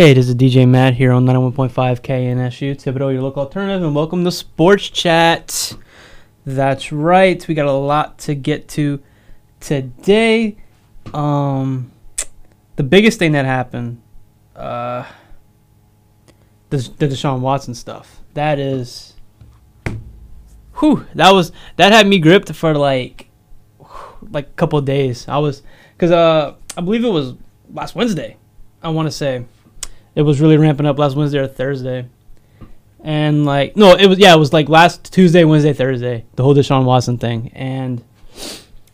Hey, this is DJ Matt here on 91.5 KNSU, Thibodaux, your local alternative, and welcome to Sports Chat. That's right, we got a lot to get to today. Um, the biggest thing that happened, uh, the, the Deshaun Watson stuff. That is, whew, that was that had me gripped for like, like a couple days. I was, cause uh, I believe it was last Wednesday. I want to say it was really ramping up last Wednesday or Thursday. And like no, it was yeah, it was like last Tuesday, Wednesday, Thursday, the whole Deshaun Watson thing. And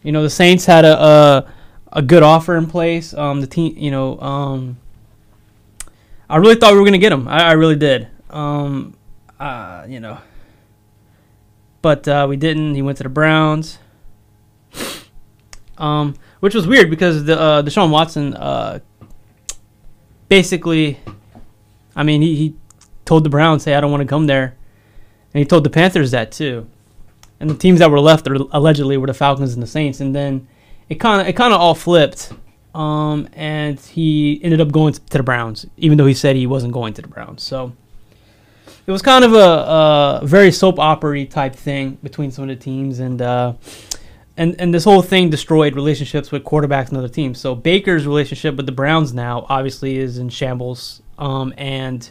you know, the Saints had a a, a good offer in place. Um the team, you know, um I really thought we were to get him. I, I really did. Um uh, you know, but uh, we didn't. He went to the Browns. Um, which was weird because the uh, Deshaun Watson uh, basically, I mean, he, he told the Browns, "Hey, I don't want to come there," and he told the Panthers that too. And the teams that were left allegedly were the Falcons and the Saints. And then it kind of it kind of all flipped, um, and he ended up going to the Browns, even though he said he wasn't going to the Browns. So it was kind of a, a very soap opera type thing between some of the teams, and uh, and and this whole thing destroyed relationships with quarterbacks and other teams. So Baker's relationship with the Browns now obviously is in shambles. Um, and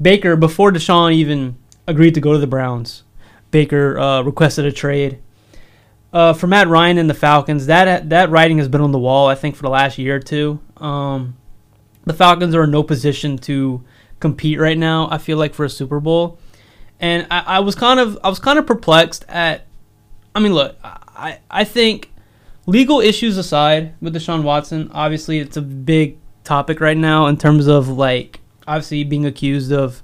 Baker, before Deshaun even agreed to go to the Browns, Baker uh, requested a trade. Uh, for Matt Ryan and the Falcons, that that writing has been on the wall. I think for the last year or two. Um, the Falcons are in no position to compete right now. I feel like for a Super Bowl, and I, I was kind of I was kind of perplexed at. I mean, look, I I think legal issues aside with Deshaun Watson, obviously it's a big topic right now in terms of like obviously being accused of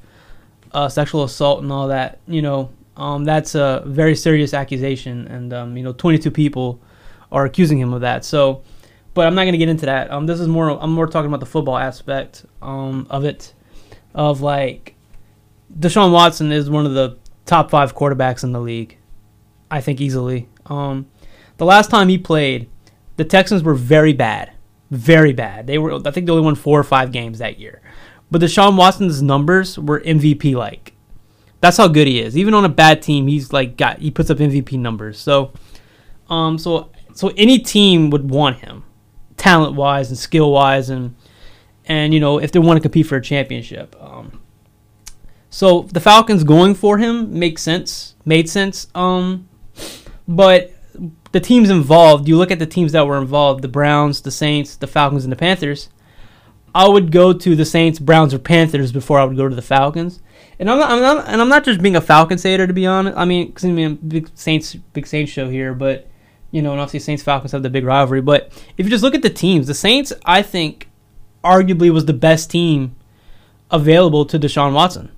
uh, sexual assault and all that. You know, um, that's a very serious accusation, and um, you know, 22 people are accusing him of that. So, but I'm not going to get into that. Um, this is more I'm more talking about the football aspect um, of it, of like Deshaun Watson is one of the top five quarterbacks in the league. I think easily. Um, the last time he played, the Texans were very bad, very bad. They were, I think, they only won four or five games that year. But Deshaun Watson's numbers were MVP like. That's how good he is. Even on a bad team, he's like got he puts up MVP numbers. So, um, so so any team would want him, talent wise and skill wise, and and you know if they want to compete for a championship. Um, so the Falcons going for him makes sense, made sense. Um, but the teams involved, you look at the teams that were involved, the Browns, the Saints, the Falcons, and the Panthers. I would go to the Saints, Browns, or Panthers before I would go to the Falcons. And I'm not, I'm not and I'm not just being a Falcons hater to be honest. I mean, cause I mean, big Saints, big Saints show here, but you know, and obviously Saints Falcons have the big rivalry. But if you just look at the teams, the Saints, I think, arguably was the best team available to Deshaun Watson.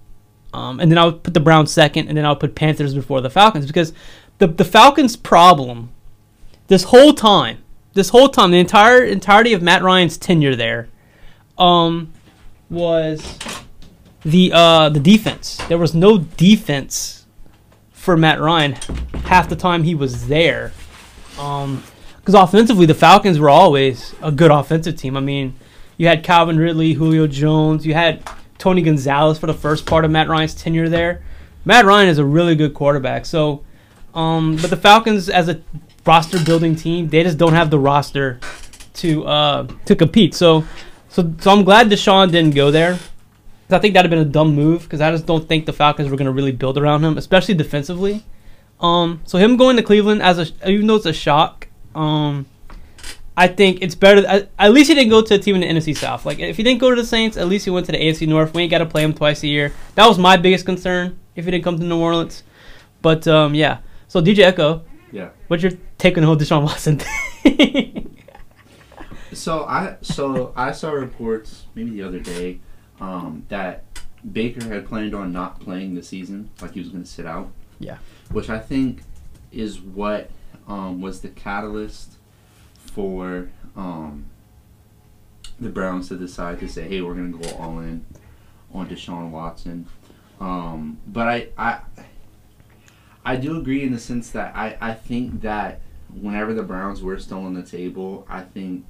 Um, and then I would put the Browns second, and then I would put Panthers before the Falcons because the the Falcons' problem this whole time, this whole time, the entire entirety of Matt Ryan's tenure there, um, was the uh the defense. There was no defense for Matt Ryan half the time he was there. Um, because offensively, the Falcons were always a good offensive team. I mean, you had Calvin Ridley, Julio Jones, you had Tony Gonzalez for the first part of Matt Ryan's tenure there. Matt Ryan is a really good quarterback. So, um, but the Falcons as a roster building team, they just don't have the roster to uh, to compete. So, so so I'm glad Deshaun didn't go there. I think that'd have been a dumb move because I just don't think the Falcons were going to really build around him, especially defensively. Um, so him going to Cleveland as a even though it's a shock, um, I think it's better. At, least he didn't go to a team in the NFC South. Like if he didn't go to the Saints, at least he went to the AFC North. We ain't got to play him twice a year. That was my biggest concern if he didn't come to New Orleans. But um, yeah. So DJ Echo, Yeah. what's your take on the whole Deshaun Watson thing? So I so I saw reports maybe the other day um, that Baker had planned on not playing the season, like he was going to sit out. Yeah. Which I think is what um, was the catalyst for um, the Browns to decide to say, "Hey, we're going to go all in on Deshaun Watson." Um, but I, I I do agree in the sense that I, I think that whenever the Browns were still on the table, I think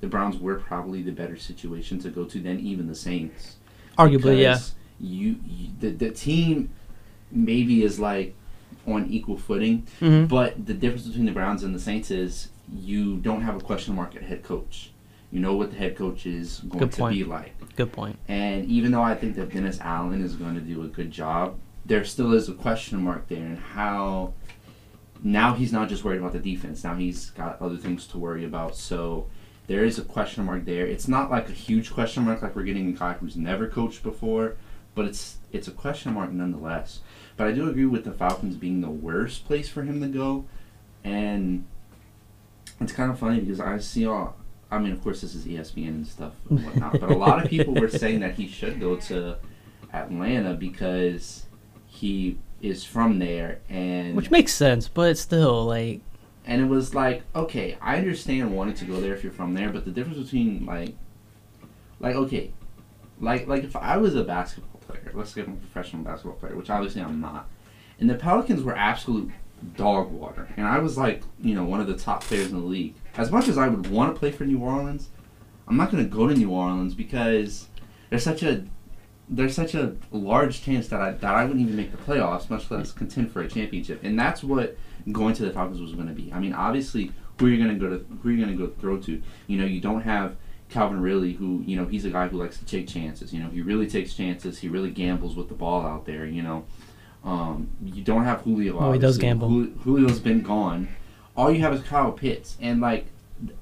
the Browns were probably the better situation to go to than even the Saints. Arguably, yeah. You, you the, the team maybe is like on equal footing, hmm but the difference between the Browns and the Saints is you don't have a question mark at head coach. You know what the head coach is going to be like. Good point. And even though I think that Dennis Allen is going to do a good job, there still is a question mark there and how now he's not just worried about the defense. Now he's got other things to worry about. So there is a question mark there. It's not like a huge question mark like we're getting a guy who's never coached before, but it's it's a question mark nonetheless. But I do agree with the Falcons being the worst place for him to go. And it's kind of funny because I see all I mean, of course, this is ESPN and stuff and whatnot, but a lot of people were saying that he should go to Atlanta because he is from there, and Which makes sense, but still, like, and it was like, okay, I understand wanting to go there if you're from there, but the difference between like, like okay, like like if I was a basketball player, let's say I'm a professional basketball player, which obviously I'm not, and the Pelicans were absolute dog water, and I was like, you know, one of the top players in the league. As much as I would want to play for New Orleans, I'm not going to go to New Orleans because there's such a there's such a large chance that I that I wouldn't even make the playoffs, much less contend for a championship. And that's what going to the Falcons was going to be. I mean, obviously, who are you going to go to? Who are you going to go throw to? You know, you don't have Calvin Ridley, who you know he's a guy who likes to take chances. You know, he really takes chances. He really gambles with the ball out there. You know, um, you don't have Julio. Oh, he does gamble. Jul- Julio's been gone. All you have is Kyle Pitts, and like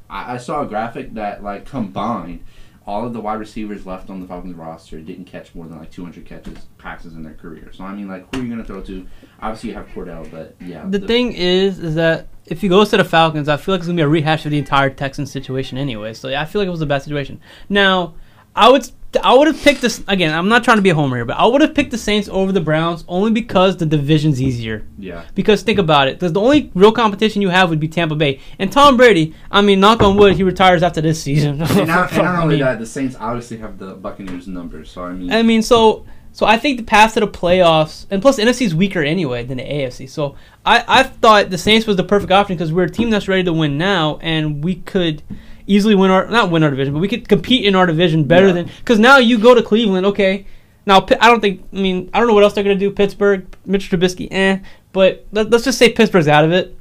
I, I saw a graphic that like combined all of the wide receivers left on the Falcons roster didn't catch more than like 200 catches passes in their career. So I mean, like, who are you going to throw to? Obviously, you have Cordell, but yeah. the thing is, is that if he goes to the Falcons, I feel like it's gonna be a rehash of the entire Texans situation anyway. So yeah, I feel like it was the best situation. Now, I would, I would have picked this again. I'm not trying to be a homer here, but I would have picked the Saints over the Browns only because the division's easier. yeah, Because think about it, because the only real competition you have would be Tampa Bay and Tom Brady. I mean, knock on wood, he retires after this season. and not, and not only that, the Saints obviously have the Buccaneers numbers. So I mean, I mean, so so I think the path to the playoffs, and plus the NFC is weaker anyway than the AFC. So I I thought the Saints was the perfect option because we're a team that's ready to win now, and we could easily win our not win our division, but we could compete in our division better Yeah. than because now you go to Cleveland, okay. Now I don't think I mean I don't know what else they're gonna do. Pittsburgh, Mitch Trubisky, eh. But let, let's just say Pittsburgh's out of it.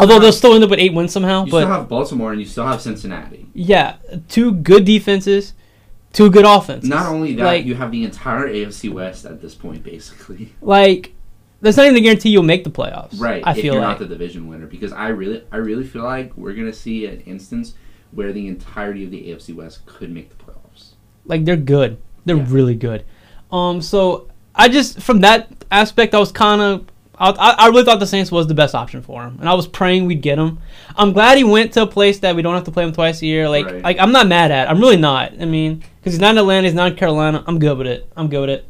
Although have, they'll still end up with eight wins somehow. you but still have Baltimore and you still have Cincinnati. yeah, two good defenses, two good offenses. Not only that, Like- you have the entire AFC West at this point, basically. like that's not even a guarantee you'll make the playoffs. Right. I if feel you're like not the division winner, because I really, I really feel like we're gonna see an instance where the entirety of the AFC West could make the playoffs. like they're good. They're Yeah. really good. Um, so I just from that aspect, I was kind of. I, I really thought the Saints was the best option for him, and I was praying we'd get him. I'm glad he went to a place that we don't have to play him twice a year. Like, Right. like I'm not mad at. I'm really not. I mean, because he's not in Atlanta, he's not in Carolina. I'm good with it. I'm good with it.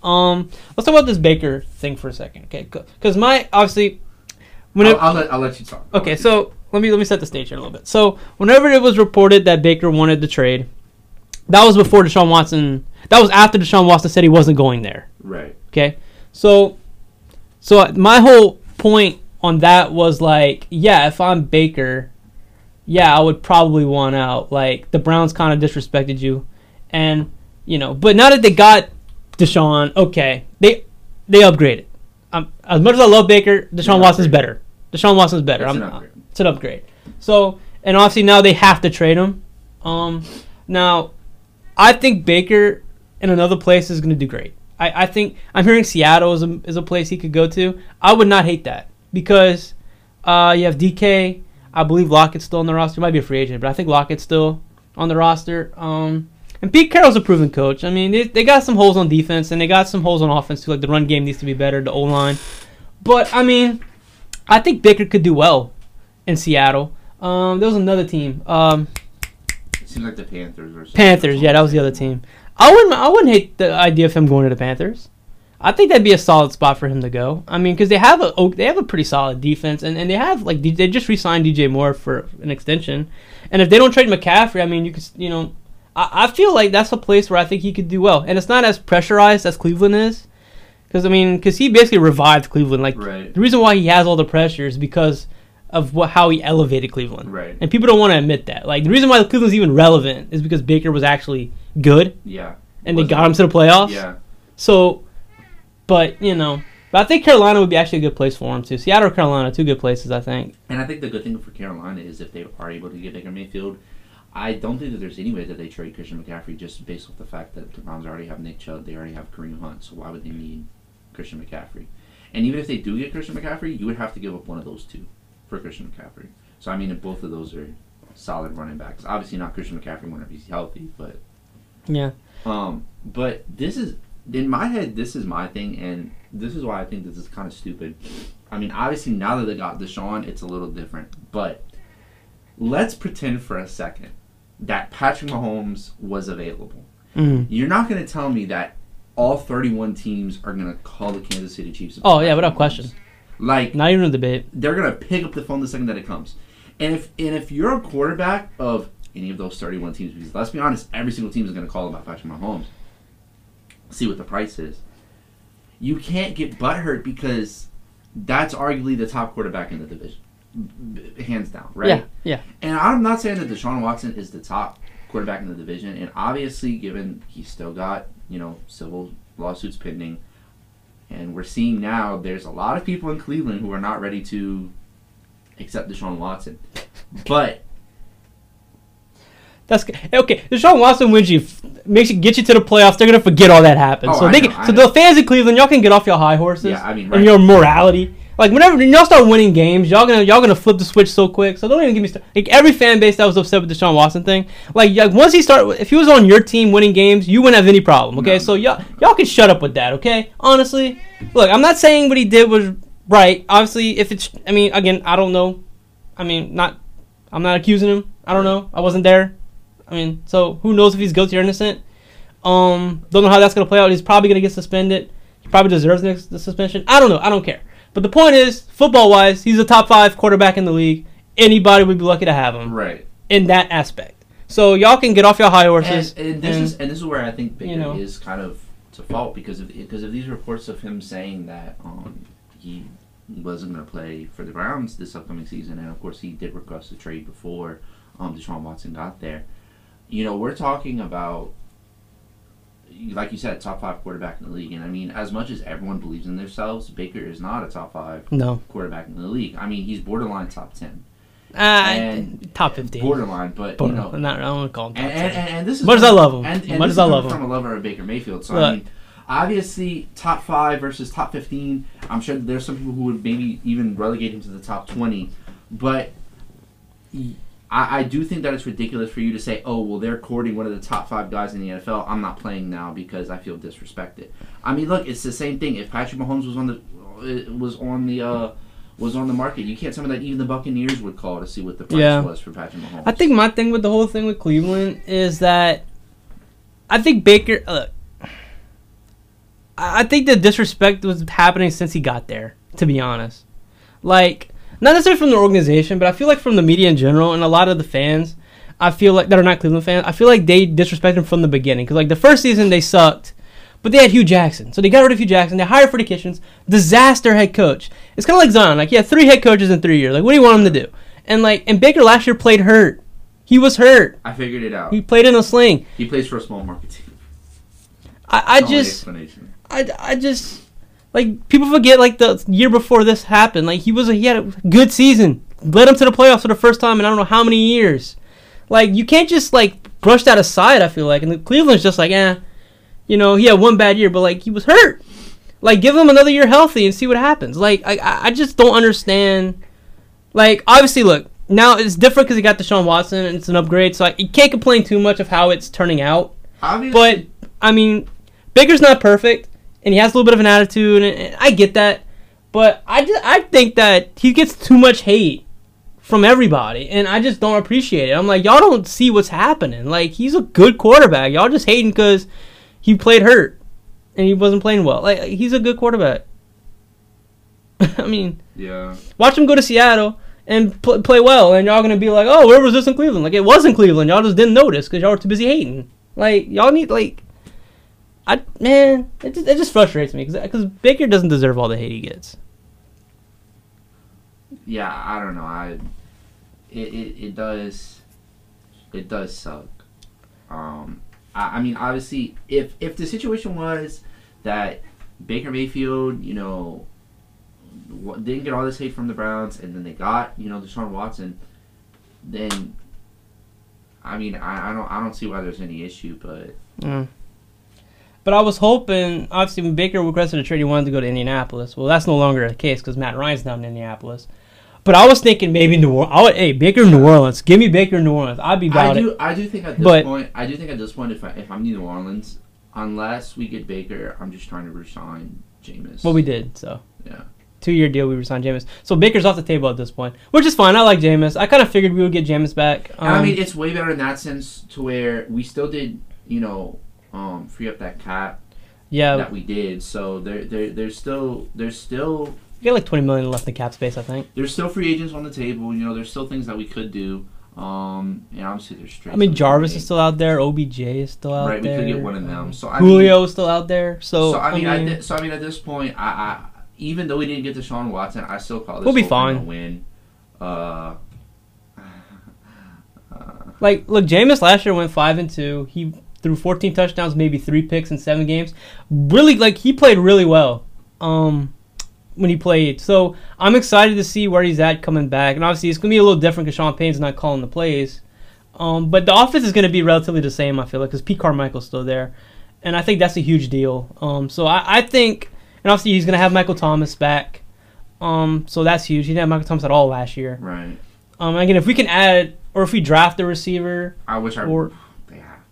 Um, let's talk about this Baker thing for a second, okay? Because my obviously, when I'll, it, I'll let, I'll let you talk. I'll Okay, you so let me let me set the stage here a little bit. So whenever it was reported that Baker wanted the trade, that was before Deshaun Watson. That was after Deshaun Watson said he wasn't going there. right. Okay, so so my whole point on that was like, yeah, if I'm Baker, yeah, I would probably want out. Like the Browns kind of disrespected you, and you know, but now that they got Deshaun, okay, they they upgraded. Um, as much as I love Baker, Deshaun Watson's better. Deshaun Watson's better. I'm. It's an upgrade. So, and obviously now they have to trade him. Um, now, I think Baker in another place is going to do great. I, I think I'm hearing Seattle is a, is a place he could go to. I would not hate that because uh, you have DK. I believe Lockett's still on the roster. He might be a free agent, but I think Lockett's still on the roster. Um, and Pete Carroll's a proven coach. I mean, they, they got some holes on defense and they got some holes on offense too. Like the run game needs to be better, the O line. But I mean, I think Baker could do well in Seattle. Um, there was another team, um, It seems like the Panthers or something. Panthers. Yeah, that was the other team. I wouldn't. I wouldn't hate the idea of him going to the Panthers. I think that'd be a solid spot for him to go. I mean, because they have a oh, they have a pretty solid defense, and, and they have like they just re-signed DJ Moore for an extension, and if they don't trade McCaffrey, I mean, you could you know, I, I feel like that's a place where I think he could do well, and it's not as pressurized as Cleveland is, because I mean, because he basically revived Cleveland. Like Right. the reason why he has all the pressure is because of what how he elevated Cleveland. Right. And people don't want to admit that. Like the reason why Cleveland's even relevant is because Baker was actually good Yeah. and they got him to the playoffs. Yeah. So, but you know, but I think Carolina would be actually a good place for him too. Seattle or Carolina, two good places, I think. And I think the good thing for Carolina is if they are able to get Baker Mayfield, I don't think that there's any way that they trade Christian McCaffrey just based off the fact that the Browns already have Nick Chubb, they already have Kareem Hunt, so why would they need Christian McCaffrey? And even if they do get Christian McCaffrey, you would have to give up one of those two for Christian McCaffrey. So I mean, if both of those are solid running backs, obviously not Christian McCaffrey whenever he's healthy, but Yeah. um, but this is in my head. This is my thing, and this is why I think this is kind of stupid. I mean, obviously now that they got Deshaun, it's a little different. But let's pretend for a second that Patrick Mahomes was available. Mhm. You're not going to tell me that all 31 teams are going to call the Kansas City Chiefs. Oh yeah, without Mahomes. question. Like Not even a debate. they're gonna pick up the phone the second that it comes. And if and if you're a quarterback of any of those 31 teams, because let's be honest, every single team is gonna call about Patrick Mahomes. See what the price is. You can't get butthurt because that's arguably the top quarterback in the division, hands down, right? Yeah, yeah. And I'm not saying that Deshaun Watson is the top quarterback in the division, and obviously, given he's still got you know civil lawsuits pending, and we're seeing now there's a lot of people in Cleveland who are not ready to accept Deshaun Watson, but That's okay. Deshaun Watson wins you, makes you get you to the playoffs. They're gonna forget all that happened. Oh, so I they know, so know. the fans in Cleveland, y'all can get off your high horses. Yeah, I mean, and your morality. Like whenever when y'all start winning games, y'all gonna y'all gonna flip the switch so quick. So don't even give me st- like every fan base that was upset with Deshaun Watson thing. Like, like once he start, if he was on your team winning games, you wouldn't have any problem. Okay, No, so y'all y'all can shut up with that. Okay, honestly, look, I'm not saying what he did was right. Obviously, if it's, I mean, again, I don't know. I mean, not, I'm not accusing him. I don't know. I wasn't there. I mean, so who knows if he's guilty or innocent? Um, don't know how that's gonna play out. He's probably gonna get suspended. He probably deserves the, the suspension. I don't know. I don't care. But the point is, football wise, he's a top five quarterback in the league. Anybody would be lucky to have him right. in that aspect. So y'all can get off your high horses. And, and this and- is and this is where I think Baker you know. is kind of to fault because of because of these reports of him saying that um, he wasn't going to play for the Browns this upcoming season, and of course he did request a trade before um, Deshaun Watson got there. You know, we're talking about like you said, top five quarterback in the league, and I mean, as much as everyone believes in themselves, Baker is not a top five no, quarterback in the league. I mean, he's borderline top ten, uh, And top fifteen. borderline, but But you know, not, I don't want to call him top and, and, 10. and, and this is Much as I love him. And, Much as I love him, I'm a lover of Baker Mayfield. So Look. I mean, obviously, top five versus top fifteen. I'm sure there's some people who would maybe even relegate him to the top twenty, but I, I do think that it's ridiculous for you to say, "Oh, well, they're courting one of the top five guys in the NFL. I'm not playing now because I feel disrespected." I mean, look, it's the same thing. If Patrick Mahomes was on the uh, was on the uh, was on the market, you can't tell me that even the Buccaneers would call to see what the price Yeah. was for Patrick Mahomes. I think my thing with the whole thing with Cleveland is that I think Baker. Look, I I think the disrespect was happening since he got there. To be honest, like not necessarily from the organization, but I feel like from the media in general and a lot of the fans. I feel like that are not Cleveland fans. I feel like they disrespected him from the beginning because like the first season they sucked, but they had Hue Jackson, so they got rid of Hue Jackson. They hired Freddie Kitchens, disaster head coach. It's kind of like Zion. Like he had three head coaches in three years. Like what do you want him to do? And like and Baker last year played hurt. He was hurt. I figured it out. He played in a sling. He plays for a small market team. I, I just. I, I just, like people forget like the year before this happened. Like he was, a, he had a good season, led him to the playoffs for the first time in I don't know how many years. Like you can't just like brush that aside. I feel like, and the Cleveland's just like, eh, you know, he had one bad year, but like he was hurt. Like give him another year healthy and see what happens. Like I, I I just don't understand. Like obviously, look now it's different because he got Deshaun Watson and it's an upgrade, so I, you can't complain too much of how it's turning out. Obviously, But I mean, Baker's not perfect, and he has a little bit of an attitude, and, I get that. But I just I think that he gets too much hate from everybody, and I just don't appreciate it. I'm like, y'all don't see what's happening. Like he's a good quarterback. Y'all just hating because he played hurt and he wasn't playing well. Like he's a good quarterback. I mean, yeah. watch him go to Seattle and pl- play well, and y'all gonna be like, "Oh, where was this in Cleveland?" Like it was in Cleveland. Y'all just didn't notice because y'all were too busy hating. Like y'all need like, I man, it just, it just frustrates me because Baker doesn't deserve all the hate he gets. yeah, I don't know. I it, it, it does it does suck. Um, I, I mean, obviously, if if the situation was that Baker Mayfield, you know, didn't get all this hate from the Browns, and then they got you know Deshaun Watson, then I mean, I, I don't I don't see why there's any issue, but Mm. But I was hoping, obviously, when Baker requested a trade, he wanted to go to Indianapolis. Well, that's no longer the case because Matt Ryan's down in Indianapolis. But I was thinking maybe New Orleans. Hey, Baker, New Orleans. Give me Baker, New Orleans. I'd be I about do it. I do think at this But- point I do think at this point if I, if I'm New Orleans, unless we get Baker, I'm just trying to resign Jameis. Well, we did, so. Yeah. Two year deal, we resigned Jameis. So Baker's off the table at this point, which is fine. I like Jameis. I kind of figured we would get Jameis back. And I Um, mean, it's way better in that sense to where we still did, you know, um, free up that cap yeah, that we did. So there, there, there's still, there's still, we got like 20 million left in cap space, I think. there's still free agents on the table. You know, there's still things that we could do. Um, and obviously there's straight. I mean, Jarvis is still out there. OBJ is still out right. We there. could get one of them. So I mean, Julio is still out there. So, So I mean, I thi- so I mean, at this point, I, I even though we didn't get Deshaun Watson, I still call this We'll be fine. a win. Uh, uh, Like, look, Jameis last year went five and two. He threw 14 touchdowns, maybe three picks in seven games. Really, like he played really well. Um, when he played, so I'm excited to see where he's at coming back. And obviously, it's gonna be a little different because Sean Payton's not calling the plays. Um, but the offense is gonna be relatively the same. I feel like because Pete Carmichael's still there, and I think that's a huge deal. Um, so I, I think, and obviously he's gonna have Michael Thomas back. Um, so that's huge. He didn't have Michael Thomas at all last year. right. Um, again, if we can add or if we draft a receiver, I wish I. Or-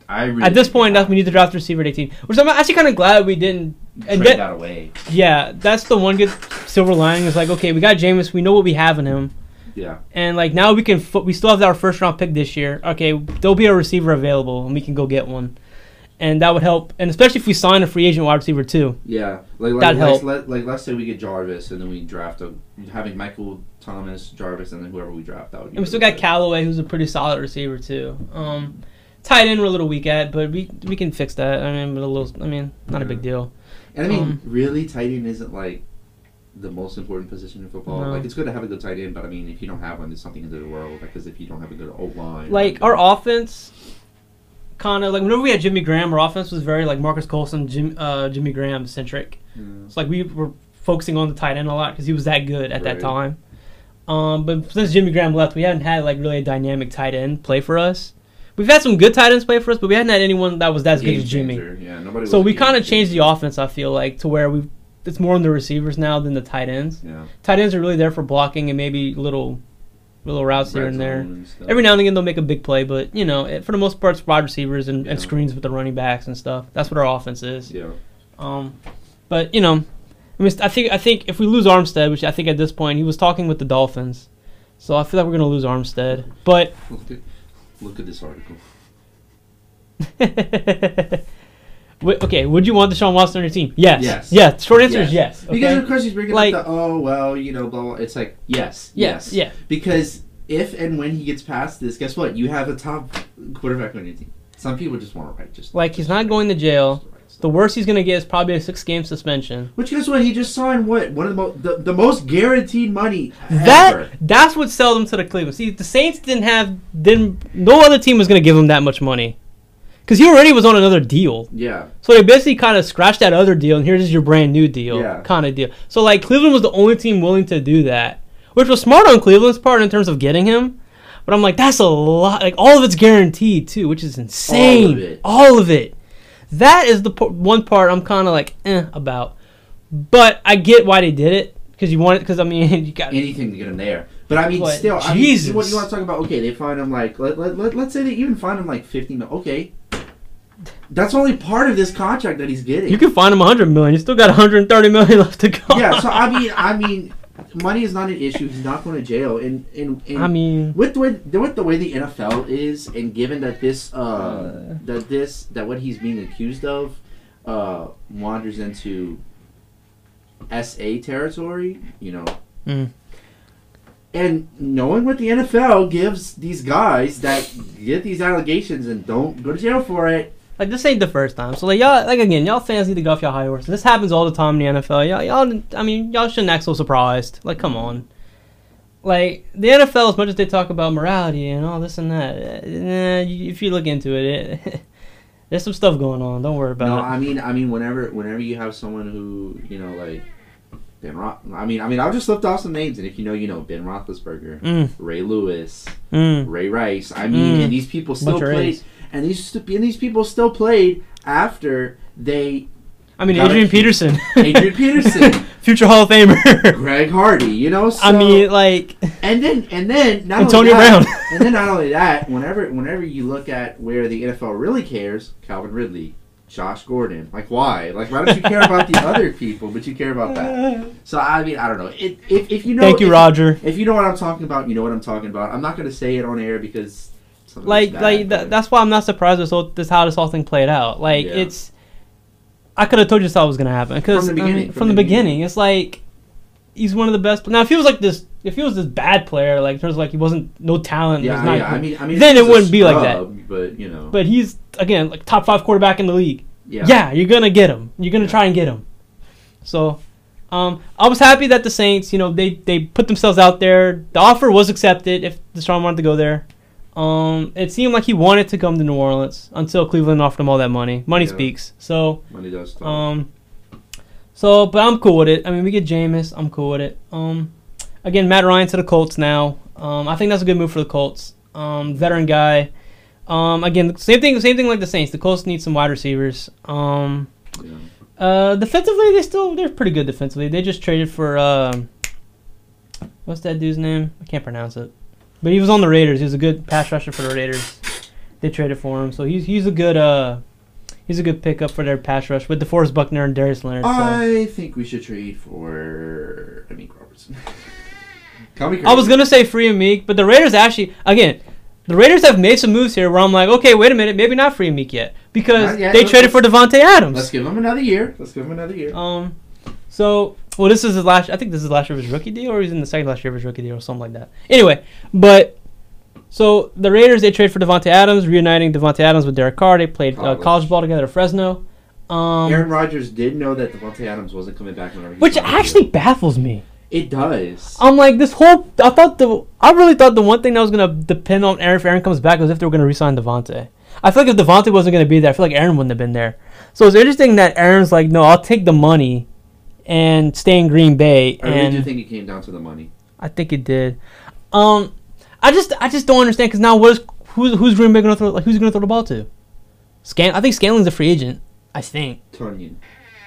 I really at this point, we need to draft a receiver at 18. Which I'm actually kind of glad we didn't. And trade that, that away. yeah, that's the one good silver lining. Is like, okay, we got Jameis. We know what we have in him, Yeah. and like now we can. Fo- we still have our first round pick this year. Okay, there'll be a receiver available, and we can go get one, and that would help. And especially if we sign a free agent wide receiver too. Yeah. Like like That'd let's, help. let, like let's say we get Jarvis and then we draft a having Michael Thomas, Jarvis, and then whoever we draft that would. be And we still got good. Callaway, who's a pretty solid receiver too. Um, tight end we're a little weak at, but we we can fix that. I mean, a little. I mean, not a big deal. And I mean, um, really, tight end isn't like the most important position in football. No. Like it's good to have a good tight end, but I mean, if you don't have one, there's something into the world. Because if you don't have a good O line, like our offense kind of like whenever we had Jimmy Graham, our offense was very like Marques Colston, Jim, uh, Jimmy Graham centric. Yeah. It's like we were focusing on the tight end a lot because he was that good at that time. Um, but since Jimmy Graham left, we haven't had like really a dynamic tight end play for us. We've had some good tight ends play for us, but we hadn't had anyone that was as good as Jimmy. Yeah, nobody. So we kind of changed the offense. I feel like to where we it's more on the receivers now than the tight ends. Yeah. Tight ends are really there for blocking and maybe little little routes here and there. and. Every now and again they'll make a big play, but you know, it, for the most part, it's wide receivers and, and screens with the running backs and stuff. That's what our offense is. Yeah. Um, but you know, I mean, I think I think if we lose Armstead, which I think at this point he was talking with the Dolphins, so I feel like we're gonna lose Armstead. But Look at, this article. Wait, okay, would you want Deshaun Watson on your team? Yes. Yes. Yeah. Short answer is yes. Okay? Because of course he's bringing Like- up the oh well you know blah blah. It's like yes yes. yes Yeah. because if and when he gets past this, guess what? You have a top quarterback on your team. Some people just want to write just Like he's not going to jail. The worst he's gonna get is probably a six game suspension. Which guess what? He just signed what one of the most the, the most guaranteed money That ever. that's what sold him to the Cleveland. See, the Saints didn't have didn't no other team was gonna give him that much money, because he already was on another deal. Yeah, So they basically kind of scratched that other deal, and here's your brand new deal, Yeah. kind of deal. So like Cleveland was the only team willing to do that, which was smart on Cleveland's part in terms of getting him. But I'm like, that's a lot. Like all of it's guaranteed too, which is insane. All of it. All of it. That is the p- one part I'm kind of like eh about. But I get why they did it because you want it. Because I mean, you got anything to get him there. But I mean, But still, I mean, Jesus. what you want to talk about? Okay, they find him like let, let, let, let's say they even find him like fifty mil. Okay, that's only part of this contract that he's getting. you can find him 100 million. You still got 130 million left to go. yeah, so I mean, I mean, money is not an issue. He's not going to jail, and and, and I mean, with the way, with the way the NFL is, and given that this uh, Uh. that this that what he's being accused of uh, wanders into SA territory, you know. Mm. And knowing what the NFL gives these guys that get these allegations and don't go to jail for it, Like this ain't the first time. So like y'all, like again, y'all fans need to go off your high horse. This happens all the time in the NFL. Y'all, y'all, I mean, y'all shouldn't act so surprised. Like, come on. like the NFL, as much as they talk about morality and all this and that, eh, if you look into it, it there's some stuff going on. Don't worry about No, it. No, I mean, I mean, whenever, whenever you have someone who, you know, like Ben Roth. I mean, I mean, I'll just lift off some names, and if you know, you know, Ben Roethlisberger, Mm, Ray Lewis, mm. Ray Rice. I mean, Mm. and these people still played, Rays. And these and these people still played after they I mean, Adrian it. Peterson, Adrian Peterson, future Hall of Famer. Greg Hardy. You know, so, I mean, like, and then and then not Antonio only that, Brown. and then not only that, whenever whenever you look at where the NFL really cares, Calvin Ridley, Josh Gordon. Like why? Like why don't you care about the other people, but you care about that? So I mean, I don't know. It, if if you know, thank you, if, Roger. If you know what I'm talking about, you know what I'm talking about. I'm not going to say it on air because Like, like but- th- that's why I'm not surprised with all, this how this whole thing played out. Like, Yeah. it's. I could have told you this all was gonna happen because From the beginning, from, the, beginning, it's like he's one of the best. Now, if he was like this, if he was this bad player, like in terms of like he wasn't no talent, Yeah, not, yeah. I mean, I mean, then it wouldn't be like that. But you know, But he's again like top five quarterback in the league. yeah, Yeah, you're gonna get him. You're gonna try and get him. So, um, I was happy that the Saints, you know, they they put themselves out there. The offer was accepted if the Deshaun wanted to go there. Um, it seemed like he wanted to come to New Orleans until Cleveland offered him all that money. Money Yeah. speaks. So, money does talk. um, so but I'm cool with it. I mean, we get Jameis. I'm cool with it. Um, again, Matt Ryan to the Colts now. Um, I think that's a good move for the Colts. Um, veteran guy. Um, again, same thing. Same thing like the Saints. The Colts need some wide receivers. Um, know. uh, defensively, they still they're pretty good defensively. They just traded for um, what's that dude's name? I can't pronounce it, but he was on the Raiders. He was a good pass rusher for the Raiders. They traded for him, so he's he's a good uh, he's a good pickup for their pass rush with DeForest Buckner and Darius Leonard. So. I think we should trade for Amik Robertson. I was gonna say free and Meek, but the Raiders actually again. The Raiders have made some moves here where I'm like, okay, wait a minute, maybe not free and Meek yet because yet. they Let's- traded for Davante Adams. Let's give him another year. Let's give him another year. Um, so well, this is his last. I think this is last year of his rookie deal, or he's in the second last year of his rookie deal, or something like that. Anyway, but so the Raiders they trade for Davante Adams, reuniting Davante Adams with Derek Carr. They played uh, College. ball together at Fresno. Um, Aaron Rodgers did know that Davante Adams wasn't coming back. whenever he which actually deal. baffles me. it does. I'm like this whole. I thought the. I really thought the one thing that was gonna depend on Aaron if Aaron comes back was if they were gonna resign Davante. I feel like if Davante wasn't gonna be there, I feel like Aaron wouldn't have been there. So it's interesting that Aaron's like, no, I'll take the money, and stay in Green Bay. I really do think it came down to the money. I think it did. Um, I just I just don't understand because now what is who's who's Green Bay gonna throw like who's gonna throw the ball to? Scan I think Scanlon's a free agent. I think Tonyan.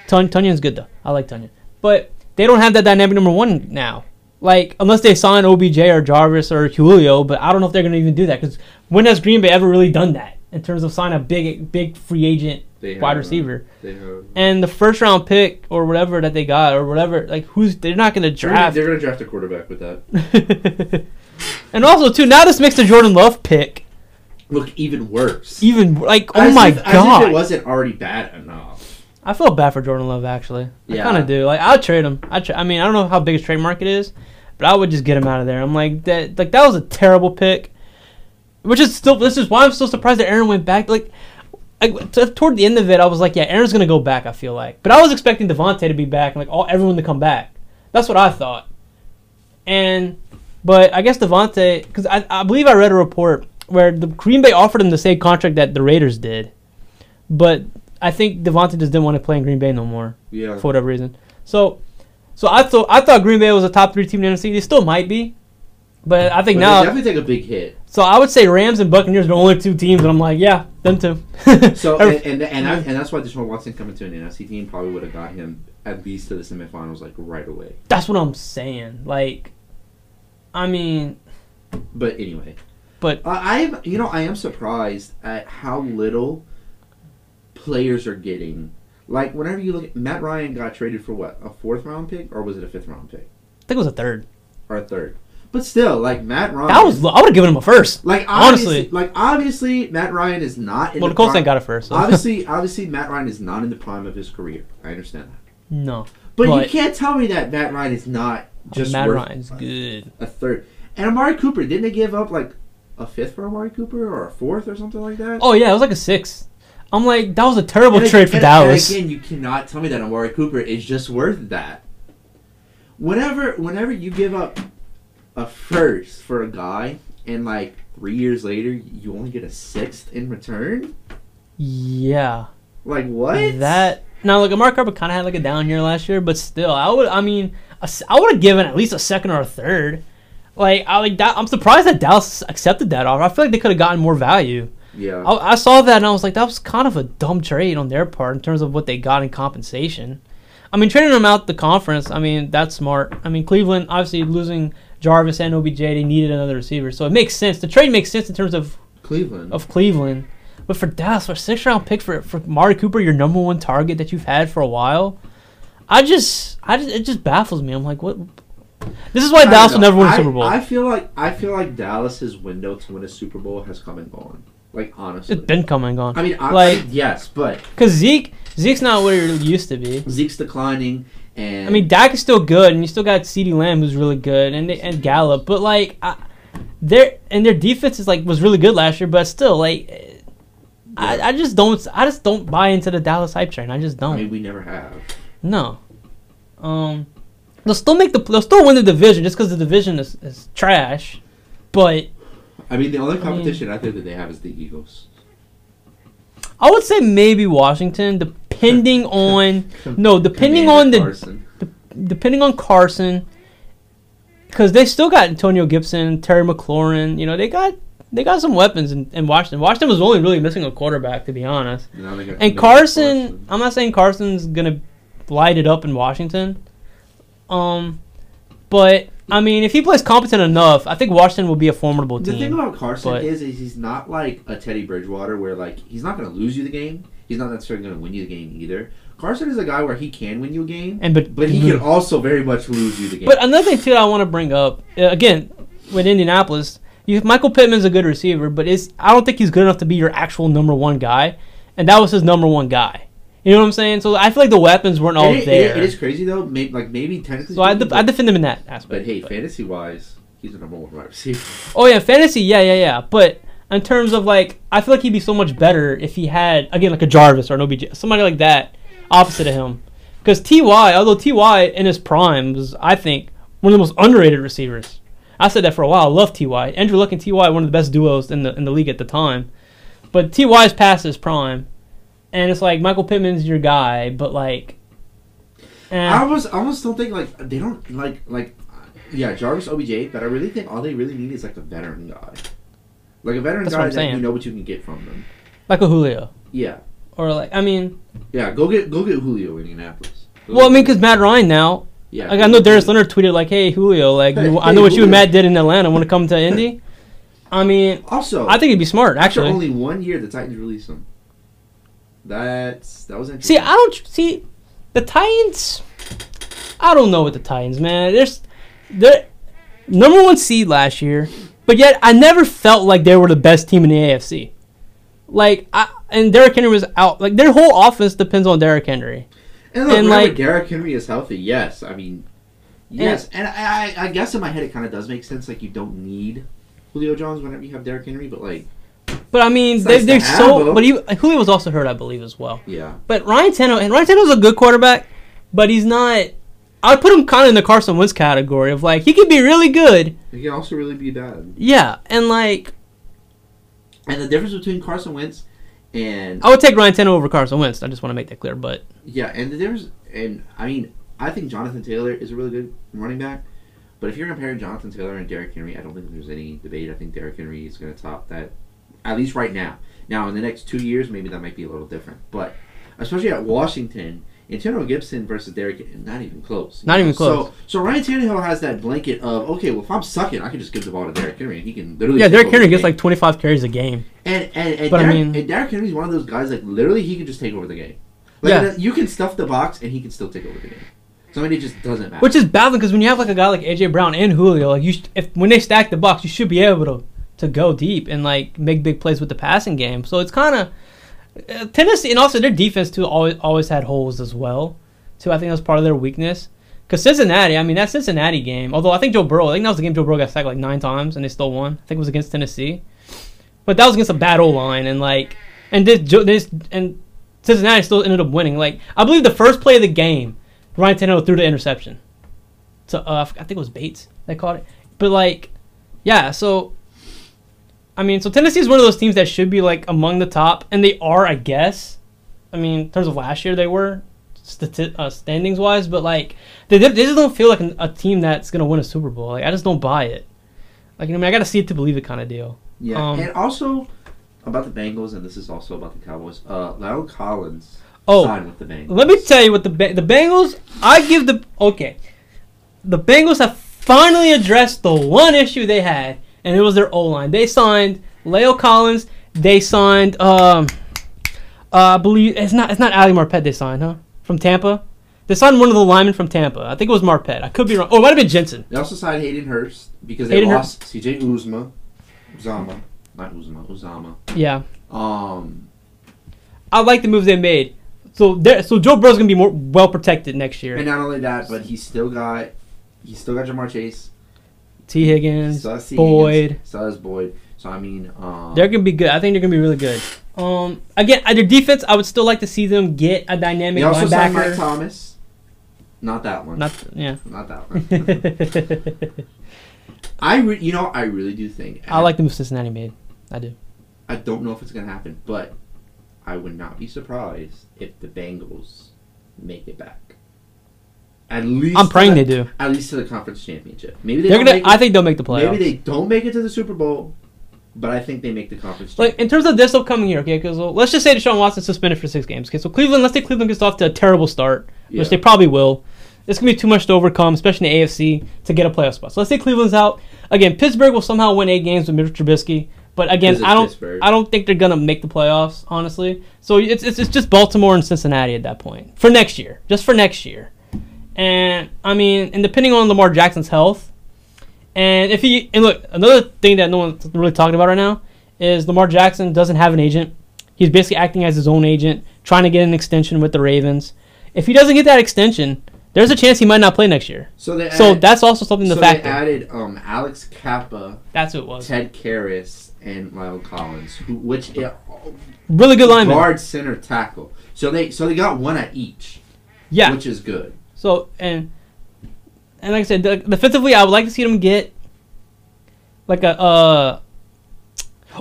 Tun- Tonyan's good though. I like Tonyan, but they don't have that dynamic number one now. Like unless they sign OBJ or Jarvis or Julio, but I don't know if they're gonna even do that because when has Green Bay ever really done that in terms of sign a big big free agent They wide have, uh, receiver? They have. And the first round pick or whatever that they got or whatever like who's they're not gonna draft. they're gonna draft a quarterback with that. and also too, now this makes the Jordan Love pick Look, even worse. even like oh As my if- god. it wasn't already bad enough. I feel bad for Jordan Love actually. I Yeah. kind of do. Like I'd trade him. I tra- I mean I don't know how big his trade market is, but I would just get him out of there. I'm like that like that was a terrible pick. Which is still this is why I'm still surprised that Aaron went back. Like I, toward the end of it, I was like, yeah, Aaron's gonna go back. I feel like, but I was expecting Davante to be back, and like all everyone to come back. That's what I thought. And, but I guess Davante, because I, I believe I read a report where the Green Bay offered him the same contract that the Raiders did, but I think Davante just didn't want to play in Green Bay no more Yeah. for whatever reason. So, so I thought I thought Green Bay was a top three team in the NFC. They still might be, but I think But now. definitely take a big hit. So I would say Rams and Buccaneers are the only two teams, and I'm like, yeah, them two. So and and, and, that, and that's why Deshaun Watson coming to an NFC team probably would have got him at least to the semifinals like right away. that's what I'm saying. Like, I mean, But anyway, but I I am you know I am surprised at how little players are getting. Like whenever you look at Matt Ryan got traded for what a fourth round pick or was it a fifth round pick I think it was a third. or a third? But still, like Matt Ryan. That was. I would have given him a first. like honestly. like obviously Matt Ryan is not in Well, the Colts prime- ain't got it first. So. obviously, obviously Matt Ryan is not in the prime of his career. I understand that. no, But, But- you can't tell me that Matt Ryan is not just Matt worth Ryan's good. a third. And Amari Cooper, didn't they give up like a fifth for Amari Cooper or a fourth or something like that? Oh yeah, it was like a six. I'm like, that was a terrible And trade ag- for Dallas. Again, you cannot tell me that Amari Cooper is just worth that. Whenever, whenever you give up a first for a guy, and like three years later, you only get a sixth in return. Yeah. Like what? That now look, Amari Cooper kind of had like a down year last year, but still, I would. I mean, I would have given at least a second or a third. Like I like that. I'm surprised that Dallas accepted that offer. I feel like they could have gotten more value. Yeah. I, I saw that and I was like, that was kind of a dumb trade on their part in terms of what they got in compensation. I mean, trading them out the conference. I mean, that's smart. I mean, Cleveland obviously losing Jarvis and OBJ, they needed another receiver, so it makes sense. The trade makes sense in terms of Cleveland. of Cleveland. But for Dallas, for a six round pick for for Mari Cooper, your number one target that you've had for a while, I just, I just, it just baffles me. I'm like, what? This is why I Dallas will never win a I- Super Bowl. I feel like I feel like Dallas's window to win a Super Bowl has come and gone. Like honestly. it's been coming on. I mean, I, like- yes, but Because Zeke, Zeke's not where he used to be. Zeke's declining, and I mean, Dak is still good, and you still got CeeDee Lamb who's really good, and they, and Gallup. But like, I, their and their defense is like was really good last year, but still, like, eh, I, I just don't, I just don't buy into the Dallas hype train. I just don't. mean, we never have. No. Um, they'll still make the, they'll still win the division just because the division is, is trash. But I mean, the only mean- competition I think that they have is the Eagles. I would say maybe Washington, depending on no, depending on the Carson. depending on Carson, because they still got Antonio Gibson, Terry McLaurin. You know, they got they got some weapons in, in Washington. Washington was only really missing a quarterback, to be honest. And Commander Carson, I'm not saying Carson's gonna light it up in Washington. Um, but I mean, if he plays competent enough, I think Washington will be a formidable team. The thing about Carson but- is, is he's not like a Teddy Bridgewater where like he's not going to lose you the game. He's not necessarily going to win you the game either. Carson is a guy where he can win you a game, And but but he can also very much lose you the game. But another thing too that I want to bring up uh, again with Indianapolis, you, Michael Pittman's a good receiver, but is I don't think he's good enough to be your actual number one guy, and that was his number one guy. You know what I'm saying? So I feel like the weapons weren't all it, it- there. it is crazy though. Maybe like maybe technically. so I, def- I defend him in that aspect. but hey, fantasy wise, he's the number one wide receiver. Oh yeah, fantasy, yeah, yeah, yeah. But in terms of like, I feel like he'd be so much better if he had again like a Jarvis or an OBJ, somebody like that, opposite of him. Because Ty, although Ty in his prime was, I think, one of the most underrated receivers. I said that for a while. I love Ty. Andrew Luck and Ty, one of the best duos in the in the league at the time. But Ty's past his prime, and it's like Michael Pittman's your guy, but like, eh. I was I almost don't think like they don't like like, yeah, Jarvis OBJ, but I really think all they really need is like a veteran guy, like a veteran That's guy what I'm that saying. you know what you can get from them. like a Julio, Yeah, or like, I mean, yeah, go get go get Julio in Indianapolis. Go well, I mean, because Matt Ryan now. yeah, Like I know Darius Leonard tweeted like, "Hey Julio, like Hey, I hey, know what you and Matt did in Atlanta. Want to come to Indy?" I mean, Also, I think it'd be smart after actually. only one year, the Titans released him. That's that was interesting. See, I don't see the Titans. I don't know with the Titans, man. There's they're number one seed last year, but yet I never felt like they were the best team in the AFC. Like I and Derrick Henry was out. Like their whole offense depends on Derrick Henry. And look, And, like- Derrick Henry is healthy, yes. I mean, yes. And, I, I, I guess in my head it kind of does make sense. Like you don't need Julio Jones whenever you have Derrick Henry, but like, But I mean, they, nice they're so. But he, Julio was also hurt, I believe, as well. yeah, But Ryan Tannehill, and Ryan Tannehill's a good quarterback, but he's not. I would put him kind of in the Carson Wentz category of like he could be really good, he can also really be bad. yeah, and like And the difference between Carson Wentz and I would take Ryan Tannehill over Carson Wentz. I just want to make that clear. But yeah, and the difference, and I mean, I think Jonathan Taylor is a really good running back. But if you're comparing Jonathan Taylor and Derrick Henry, I don't think there's any debate. I think Derrick Henry is going to top that, at least right now. Now, in the next two years, maybe that might be a little different. But especially at Washington, Antonio Gibson versus Derrick, not even close. Not know? even close. So, so Ryan Tannehill has that blanket of okay, well, if I'm sucking, I can just give the ball to Derrick Henry, and he can literally. yeah, Derrick Henry gets game. like 25 carries a game. And and, and, But I mean- and Derrick Henry's one of those guys like literally he can just take over the game. Like Yeah. you can stuff the box and he can still take over the game. So I mean, it just doesn't matter. Which is baffling because when you have like a guy like AJ Brown and Julio, like you, sh- if when they stack the box, you should be able to to go deep and like make big plays with the passing game. So it's kind of uh, Tennessee, and also their defense too always always had holes as well. Too, I think that was part of their weakness. Because Cincinnati, I mean that Cincinnati game. Although I think Joe Burrow, I think that was the game Joe Burrow got sacked like nine times and they still won. I think it was against Tennessee, but that was against a battle line and like and this this and Cincinnati still ended up winning. Like I believe the first play of the game, Ryan Tannehill threw the interception. So uh, I think it was Bates that caught it. But like, yeah. So, I mean, so Tennessee is one of those teams that should be like among the top, and they are, I guess. I mean, in terms of last year, they were stati- uh, standings wise, but like they, they just don't feel like an, a team that's gonna win a Super Bowl. Like I just don't buy it. Like I mean, I gotta see it to believe it kind of deal. Yeah, Um, and also about the Bengals, and this is also about the Cowboys. Uh, La'el Collins Oh, signed with the Bengals. Let me tell you what the Ba- the Bengals. I give the okay. The Bengals have finally addressed the one issue they had, and it was their O line. They signed La'el Collins. They signed um, uh, I believe it's not it's not Ali Marpet. They signed, huh? From Tampa. They signed one of the linemen from Tampa. I think it was Marpet. I could be wrong. Oh, it might have been Jensen. They also signed Hayden Hurst because they Hayden lost CJ Uzma, Uzama, not Uzma, Uzama. Yeah, Um, I like the moves they made. So there, so Joe Burrow's gonna be more well protected next year. and not only that, but he's still got he's still got Ja'Marr Chase, Tee Higgins. Boyd. Higgins, Boyd. So I mean, um, They're gonna be good. I think they're gonna be really good. Um, again, their defense, I would still like to see them get a dynamic they also signed Mike. Thomas. Not that one. Not yeah. Not that one. I re- you know I really do think I like the move Cincinnati made. I do. I don't know if it's gonna happen, but I would not be surprised if the Bengals make it back. At least I'm to praying the- they do. At least to the conference championship. Maybe they They're don't gonna. make it, I think they'll make the playoffs. maybe they don't make it to the Super Bowl, but I think they make the conference. like in terms of this upcoming year, okay? Because well, let's just say Deshaun Watson suspended for six games. Okay, so Cleveland, let's say Cleveland gets off to a terrible start, Yeah. which they probably will. It's gonna be too much to overcome, especially in the AFC, to get a playoff spot. So let's say Cleveland's out again. Pittsburgh will somehow win eight games with Mitch Trubisky, but again, I don't. Pittsburgh. I don't think they're gonna make the playoffs, honestly. So it's, it's it's just Baltimore and Cincinnati at that point for next year, just for next year. And I mean, and depending on Lamar Jackson's health, and if he and look, another thing that no one's really talking about right now is Lamar Jackson doesn't have an agent. He's basically acting as his own agent, trying to get an extension with the Ravens. If he doesn't get that extension, there's a chance he might not play next year. so they So that's also something to so they added um, Alex Cappa, That's what it was. Ted Karras, and La'el Collins, who which uh, Really good lineman. guard, center, tackle. So they so they got one at each, Yeah. which is good. So and and like I said, de- defensively, I would like to see them get like a. uh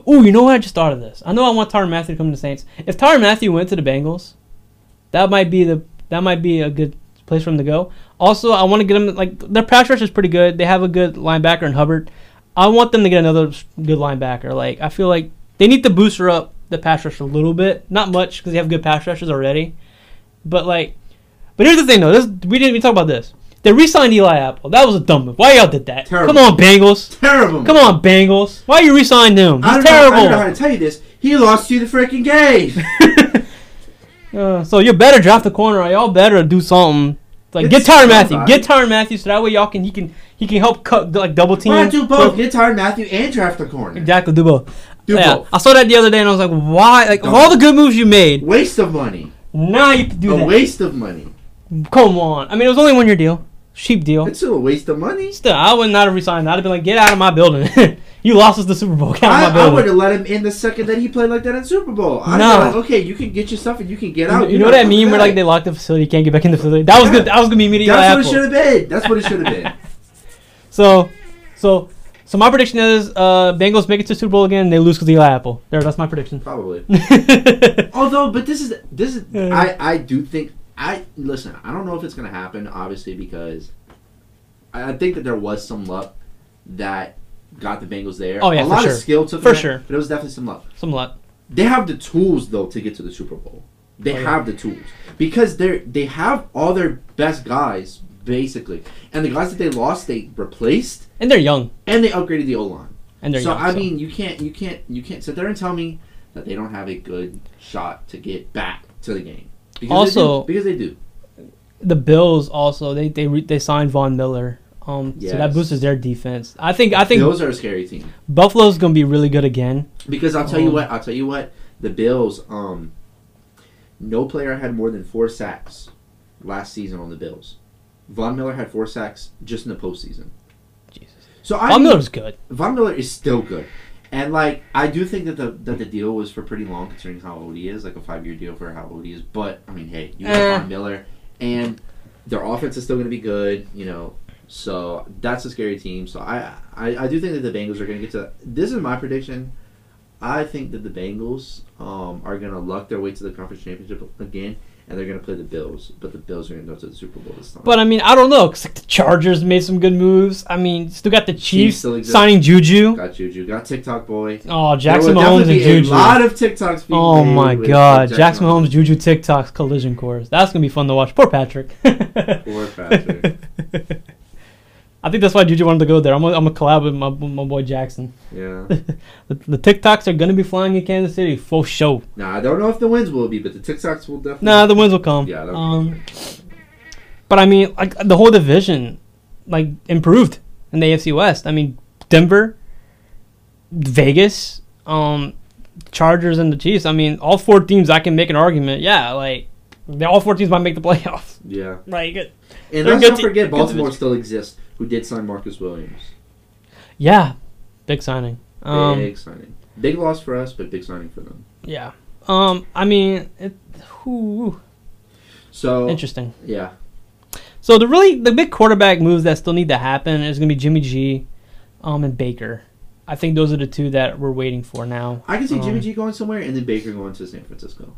Oh, you know what? I just thought of this. I know I want Tyrann Mathieu to come to the Saints. If Tyrann Mathieu went to the Bengals, that might be the that might be a good place for him to go. Also, I want to get them like their pass rush is pretty good. They have a good linebacker in Hubbard. I want them to get another good linebacker. Like I feel like they need to booster up the pass rush a little bit, not much because they have good pass rushers already. But like, but here's the thing though. This we didn't even talk about this. They re-signed Eli Apple. That was a dumb move. Why y'all did that? Terrible. Come on, Bengals. Terrible. Come on, Bengals. Why you re-signed him? I He's don't, know, I don't know how to tell you this. He lost you the freaking game. Uh, so you better draft the corner. Or y'all better do something. Like get It's Tyrann Mathieu. somebody. Get Tyrann Mathieu so that way y'all can he can he can help cut like double team. Why not do both? Get Tyrann Mathieu and draft the corner. Exactly, do both. Do yeah, both. I saw that the other day and I was like, why? Like of all the good moves you made, Waste of money. now you do a that. waste of money. Come on. I mean, it was only one year deal, cheap deal. It's still a waste of money. Still, I would not have resigned. I'd have been like, get out of my building. you lost us the Super Bowl. Get out I, of my I would have let him in the second that he played like that in Super Bowl. I'd No. like, okay, you can get your stuff and you can get out. know- you You're know not that coming meme where like they locked the facility, you can't get back in the facility. That was Yeah. good. That was gonna be immediately That's what it should have been. That's what it should have been. So, so, so my prediction is uh, Bengals make it to Super Bowl again. They lose because Eli Apple. There, that's my prediction. Probably. Although, but this is this is I I do think I listen. I don't know if it's gonna happen. Obviously, because I I think that there was some luck that got the Bengals there. Oh, yeah, a lot sure. of skill took For them there, sure. but it was definitely some luck. Some luck. They have the tools though to get to the Super Bowl. They Oh, yeah. have the tools because they're they have all their best guys basically, and the guys that they lost they replaced And they're young. and they upgraded the O line. And they're So young. I mean, you can't you can't you can't sit there and tell me that they don't have a good shot to get back to the game. Because Also- they do, because they do. the Bills also they they re- they signed Von Miller. Um, so that boosts their defense. I think I think Bills are a scary team Buffalo's gonna be really good again. because I'll tell you Um, what I'll tell you what the Bills um no player had more than four sacks last season on the Bills. Von Miller had four sacks just in the postseason. Jesus. So I Von Miller's good. Von Miller is still good. And like I do think that the that the deal was for pretty long considering how old he is, like a five year deal for how old he is. But I mean, hey, you have Eh. Von Miller, and their offense is still going to be good. You know, So that's a scary team. So I, I, I do think that the Bengals are going to get to. This is my prediction. I think that the Bengals um, are going to luck their way to the conference championship again, and they're going to play the Bills. But the Bills are going to go to the Super Bowl this time. But I mean, I don't know. 'cause, like, the Chargers made some good moves. I mean, still got the Chiefs signing Juju. got Juju, got TikTok boy. Oh, Jackson Mahomes and Juju. A lot of TikToks. Being Oh my God, with Jackson Mahomes, Juju, TikToks collision course. That's gonna be fun to watch. Poor Patrick. Poor Patrick. I think that's why Juju wanted to go there. I'm gonna, I'm gonna collab with my, my boy Jackson. Yeah. The, the TikToks are gonna be flying in Kansas City for show. Now I don't know if the winds will be, but the TikToks will definitely. Nah, the winds will come. Yeah, Um, but I mean, like the whole division, like improved in the AFC West. I mean, Denver, Vegas, um, Chargers, and the Chiefs. I mean, all four teams. I can make an argument. Yeah, like they all four teams might make the playoffs. Yeah. Like, And let's not forget, Baltimore still exists, who did sign Marcus Williams. yeah, big signing. Um, big signing. Big loss for us, but big signing for them. yeah. Um, I mean, it, So interesting. yeah, So the really the big quarterback moves that still need to happen is going to be Jimmy G, um, and Baker. I think those are the two that we're waiting for now. I can see Jimmy Um, G going somewhere, and then Baker going to San Francisco.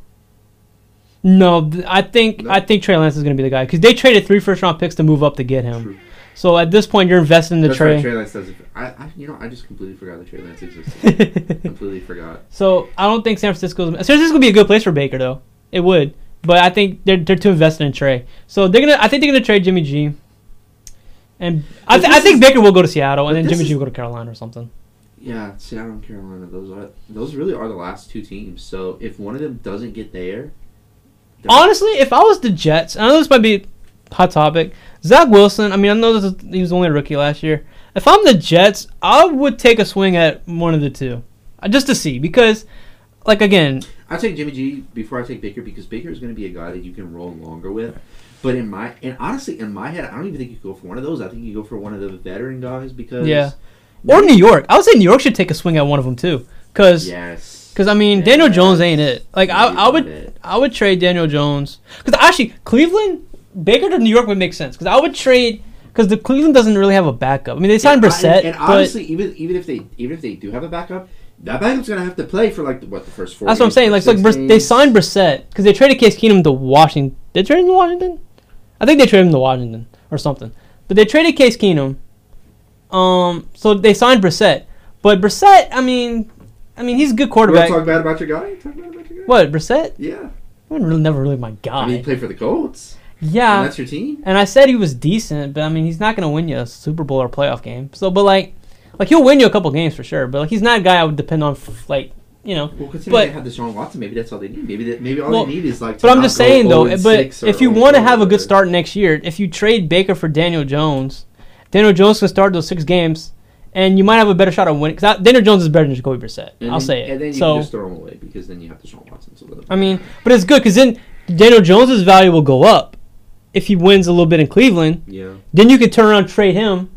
No, I think No? I think Trey Lance is going to be the guy because they traded three first round picks to move up to get him. True. So at this point, you're investing in the That's Trey. right. Trey Lance doesn't. I, I, you know, I just completely forgot that Trey Lance existed. completely forgot. so I don't think San Francisco's San Francisco would be a good place for Baker though. It would, but I think they're they're too invested in Trey. So they're gonna I think they're gonna trade Jimmy G. And I, th- I think is- Baker will go to Seattle, and then Jimmy is- G will go to Carolina or something. Yeah, Seattle and Carolina. Those are those really are the last two teams. So if one of them doesn't get there, Honestly, if I was the Jets, I know this might be hot topic. Zach Wilson, I mean, I know this is, he was only a rookie last year. If I'm the Jets, I would take a swing at one of the two, uh, just to see because, like again, I take Jimmy G before I take Baker because Baker is going to be a guy that you can roll longer with. But in my and honestly in my head, I don't even think you go for one of those. I think you go for one of the veteran guys because Yeah. or New York. I would say New York should take a swing at one of them too, because Yes. Because I mean Daniel Jones ain't it. Like I, I would it. I would trade Daniel Jones because actually Cleveland Baker to New York would make sense because I would trade because the Cleveland doesn't really have a backup. I mean they signed And- Brissett, and, and honestly, even even if they even if they do have a backup, that backup's going to have to play for like the, what the first four. That's what I'm saying. Like, like Briss- they signed Brissett because they traded Case Keenum to Washington. They traded him to Washington. I think they traded him to Washington or something. But they traded Case Keenum. Um, so they signed Brissett. But Brissett, I mean, I mean, he's a good quarterback. to talk bad about your guy? Talk bad about your guy. what Brissett? Yeah. Was really never really my I guy. mean, he played for the Colts. And yeah, that's your team. and I said he was decent, but I mean, he's not gonna win you a Super Bowl or playoff game. So, but like, like he'll win you a couple games for sure. But like, he's not a guy I would depend on. f like, you know, Well, considering But- they have Deshaun Watson, maybe that's all they need. Maybe that, maybe all Well, they need is like. to But I'm just saying though, oh but if you want to oh have a good start next year, if you trade Baker for Daniel Jones, Daniel Jones can start those six games, and you might have a better shot of winning. Because Daniel Jones is better than Jacoby Brissett. and I'll then- say it. And then you so can just throw him away because then you have Deshaun Watson. So I mean, but it's good because then Daniel Jones's value will go up if he wins a little bit in Cleveland. yeah. Then you could turn around, trade him,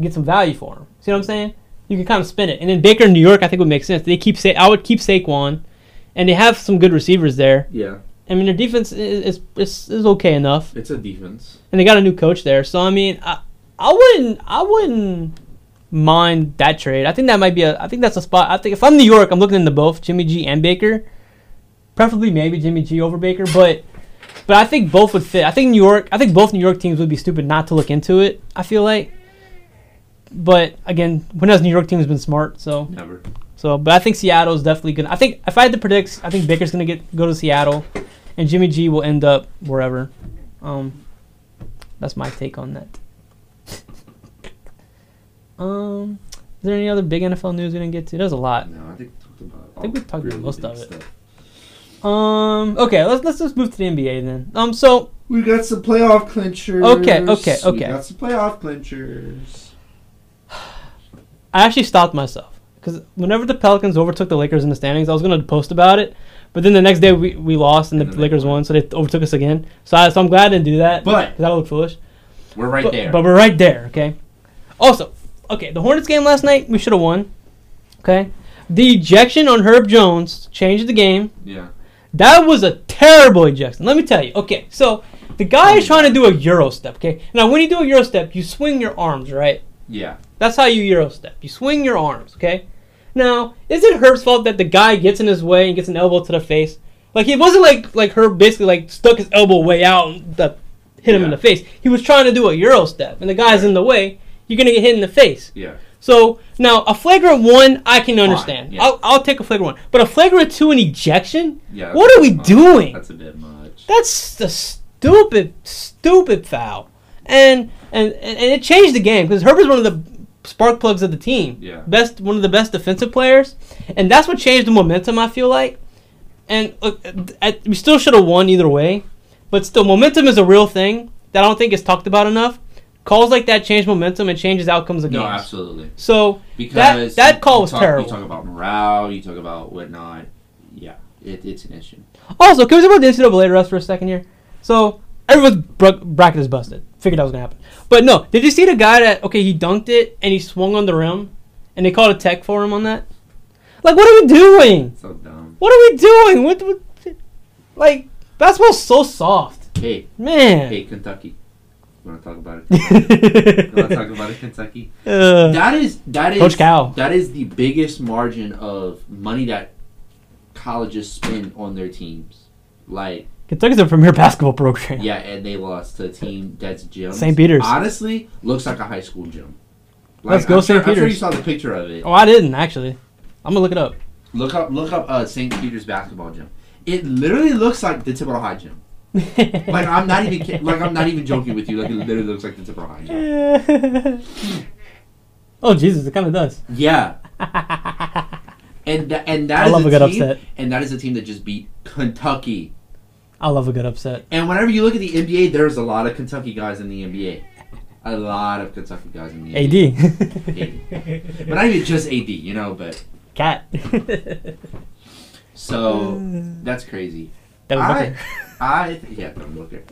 get some value for him. See what I'm saying? You can kind of spin it, and then Baker in New York, I think would make sense. They keep Sa- I would keep Saquon, and they have some good receivers there. Yeah. I mean, their defense is is, is, is okay enough. It's a defense. and they got a new coach there. So I mean, I, I wouldn't I wouldn't mind that trade. I think that might be a I think that's a spot. I think if I'm New York, I'm looking into both Jimmy G and Baker. Preferably maybe Jimmy G over Baker, but but I think both would fit. I think New York. I think both New York teams would be stupid not to look into it. I feel like. But again, when has New York teams been smart? So Never. so, but I think Seattle is definitely gonna. I think if I had to predict, I think Baker's gonna get go to Seattle, and Jimmy G will end up wherever. Um, that's my take on that. um, is there any other big NFL news we didn't get to? There's a lot. No, I think we talked about. I think we talked about most of it. stuff. Um, okay, let's let's just move to the NBA then. Um, so We got some playoff clinchers. Okay, okay, Okay. We okay. got some playoff clinchers. I actually stopped myself because whenever the Pelicans overtook the Lakers in the standings, I was gonna post about it. But then the next day we, we lost and the And then Lakers won. won, so they overtook us again. So I, so I'm glad I didn't do that. But- because that look foolish. We're right but, there. But we're right there, okay? Also, okay, the Hornets game last night, we should have won. Okay? The ejection on Herb Jones changed the game. yeah. That was a terrible ejection. Let me tell you. Okay, so the guy is trying to do a euro step. Okay, now when you do a euro step, you swing your arms, right? Yeah. That's how you euro step. You swing your arms. Okay. Now, is it Herb's fault that the guy gets in his way and gets an elbow to the face? Like it wasn't like like Herb basically like stuck his elbow way out and that hit him in the face. He was trying to do a euro step, and the guy's in the way. You're gonna get hit in the face. Yeah. So now a flagrant one, I can understand. yeah. I'll, I'll take a flagrant one, but a flagrant two, an ejection. Yeah. What are we that's- doing? That's a bit much. That's the stupid, stupid foul, and and and it changed the game because Herbert's one of the spark plugs of the team. Yeah. Best, one of the best defensive players, and that's what changed the momentum. I feel like, and look, uh, at, we still should have won either way, but still, momentum is a real thing that I don't think is talked about enough. Calls like that change momentum and changes outcomes of no, games. absolutely. So Because that you- call was talk, terrible. You talk about morale. You talk about whatnot. Yeah, it, it's an issue. Also, can we talk about the NCAA refs for a second here? So everyone's bra- bracket is busted. Figured that was gonna happen, but no. Did you see the guy that okay he dunked it and he swung on the rim, and they called a tech for him on that? Like, what are we doing? So dumb. What are we doing? What? what like basketball's so soft, Hey, man. hey, Kentucky. Want to talk about it. want to talk about it, Kentucky? Uh, That is that is Coach Cal. That is the biggest margin of money that colleges spend on their teams. Like Kentucky's a premier basketball program. yeah, and they lost to a team that's gym. St. Peter's. Honestly, looks like a high school gym. Let's go I'm St. Sure, I'm sure you saw the picture of it. Oh, I didn't actually. I'm gonna look it up. Look up, look up uh, St. Peter's basketball gym. It literally looks like the Thibodaux High gym. Like I'm not even ki- like I'm not even joking with you. Like it literally looks like the Thibodaux High gym. oh Jesus, it kind of does. Yeah, and tha- and that I is love a a good team, upset. and that is a team that just beat Kentucky. I love a good upset. And whenever you look at the NBA, there's a lot of Kentucky guys in the NBA. A lot of Kentucky guys in the NBA. AD. But not even just AD, you know, but Cat. so that's crazy. Devin I, Booker. I yeah, Devin Booker.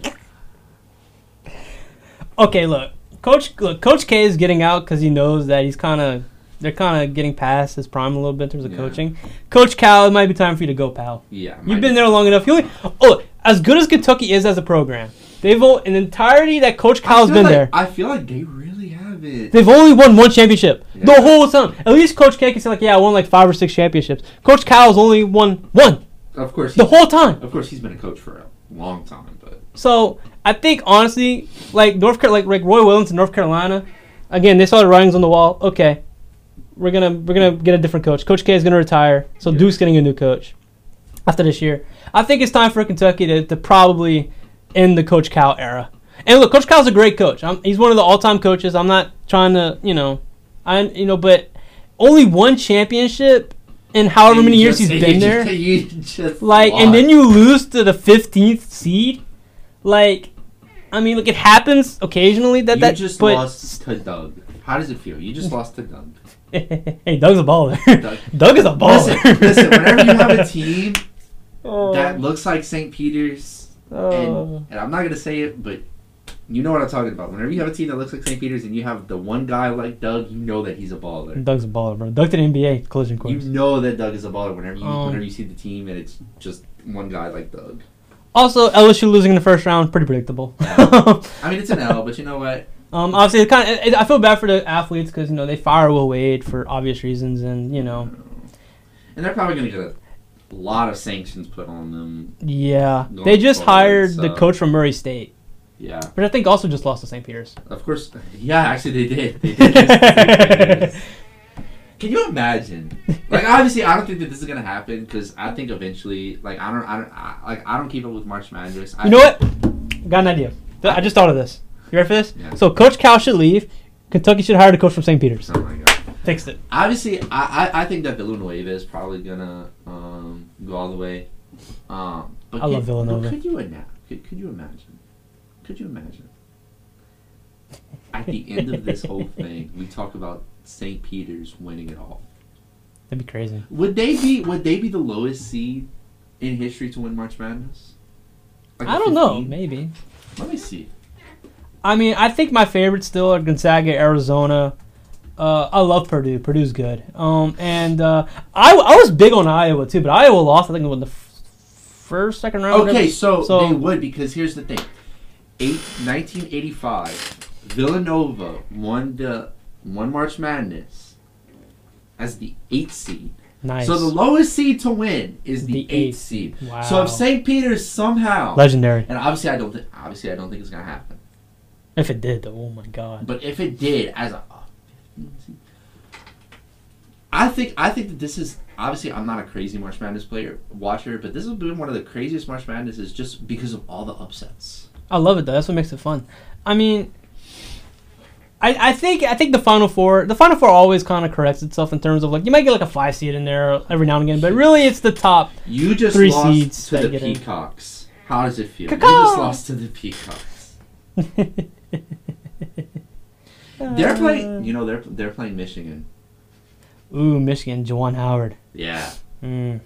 Okay, look, Coach. Look, Coach K is getting out because he knows that he's kind of. They're kind of getting past his prime a little bit in terms of Yeah. coaching. Coach Cal, it might be time for you to go, pal. Yeah, You've been there long enough. You only, oh, as good as Kentucky is as a program, they've in entirety that Coach I Cal's been like- there. I feel like they really have it. They've only won one championship the whole time. At least Coach K can say like, yeah, I won like five or six championships. Coach Cal's only won one Of course, the whole time. Of course, he's been a coach for a long time, but So I think honestly, like North Car- like like Roy Williams in North Carolina, again they saw the writings on the wall. Okay, we're gonna we're gonna get a different coach. Coach K is gonna retire, so Yeah. Duke's getting a new coach after this year. I think it's time for Kentucky to, to probably end the Coach Cal era. And look, Coach Cal's a great coach. I'm, he's one of the all-time coaches. I'm not trying to, you know, I you know, but only one championship in however many years just- he's been just- there like and then you lose to the 15th seed like i mean look it happens occasionally that you that just but lost to Doug. How does it feel? You just lost to Doug. hey doug's a baller Doug. doug is a baller Listen, listen. Whenever you have a team oh, that looks like St. Peter's, oh. and, and I'm not gonna say it, but you know what I'm talking about. Whenever you have a team that looks like St. Peter's and you have the one guy like Doug, you know that he's a baller. doug's a baller bro doug to the nba collision course. You know that Doug is a baller whenever you Um, whenever you see the team and it's just one guy like Doug. also lsu losing in the first round pretty predictable I mean, it's an L, but you know what? um obviously it kind of i feel bad for the athletes because you know they fire will wade for obvious reasons and you know And they're probably gonna get a lot of sanctions put on them. yeah they just forward, hired the coach from murray state Yeah, but i think also just lost to st peter's of course. Yeah, actually, they did. They did. lose to St. Peter's. Can you imagine? Like, obviously, I don't think that this is gonna happen because I think eventually, like, I don't, I don't, I, like, I don't keep up with March Madness. I You know what? Got an idea. I just thought of this. You ready for this? Yeah. So Coach Cal should leave. Kentucky should hire the coach from St. Peter's. Oh my god. Fixed it. Obviously, I, I, I think that Villanova is probably gonna um, go all the way. Um, but I love could- Villanova. Could you imagine? Could, could you imagine? Could you imagine? At the end of this whole thing, we talk about St. Peter's winning it all. That'd be crazy. Would they be? Would they be the lowest seed in history to win March Madness? Like I don't know. Maybe. Let me see. I mean, I think my favorites still are Gonzaga, Arizona. Uh, I love Purdue. Purdue's good. Um, and uh, I, I was big on Iowa too, but Iowa lost. I think it in the f- first, second round. Okay, so, So- they would because here's the thing. Eight, 1985, Villanova won the One March Madness as the eighth seed. nice. So the lowest seed to win is the, The eighth eighth. seed. wow. So if St. Peter's somehow legendary. and obviously I don't think obviously I don't think it's gonna happen. If it did, though, oh my god. But if it did, as a, oh, I think I think that this is obviously I'm not a crazy March Madness player watcher, but this has been one of the craziest March Madnesses just because of all the upsets. I love it though. That's what makes it fun. I mean, I I think I think the final four the final four always kind of corrects itself in terms of like you might get like a five seed in there every now and again, but really it's the top. You just Three lost seeds to the get in. Peacocks. How does it feel? You Caw-caw! just lost to the Peacocks. They're playing. You know they're they're playing Michigan. Ooh, Michigan, Juwan Howard. Yeah. Mm.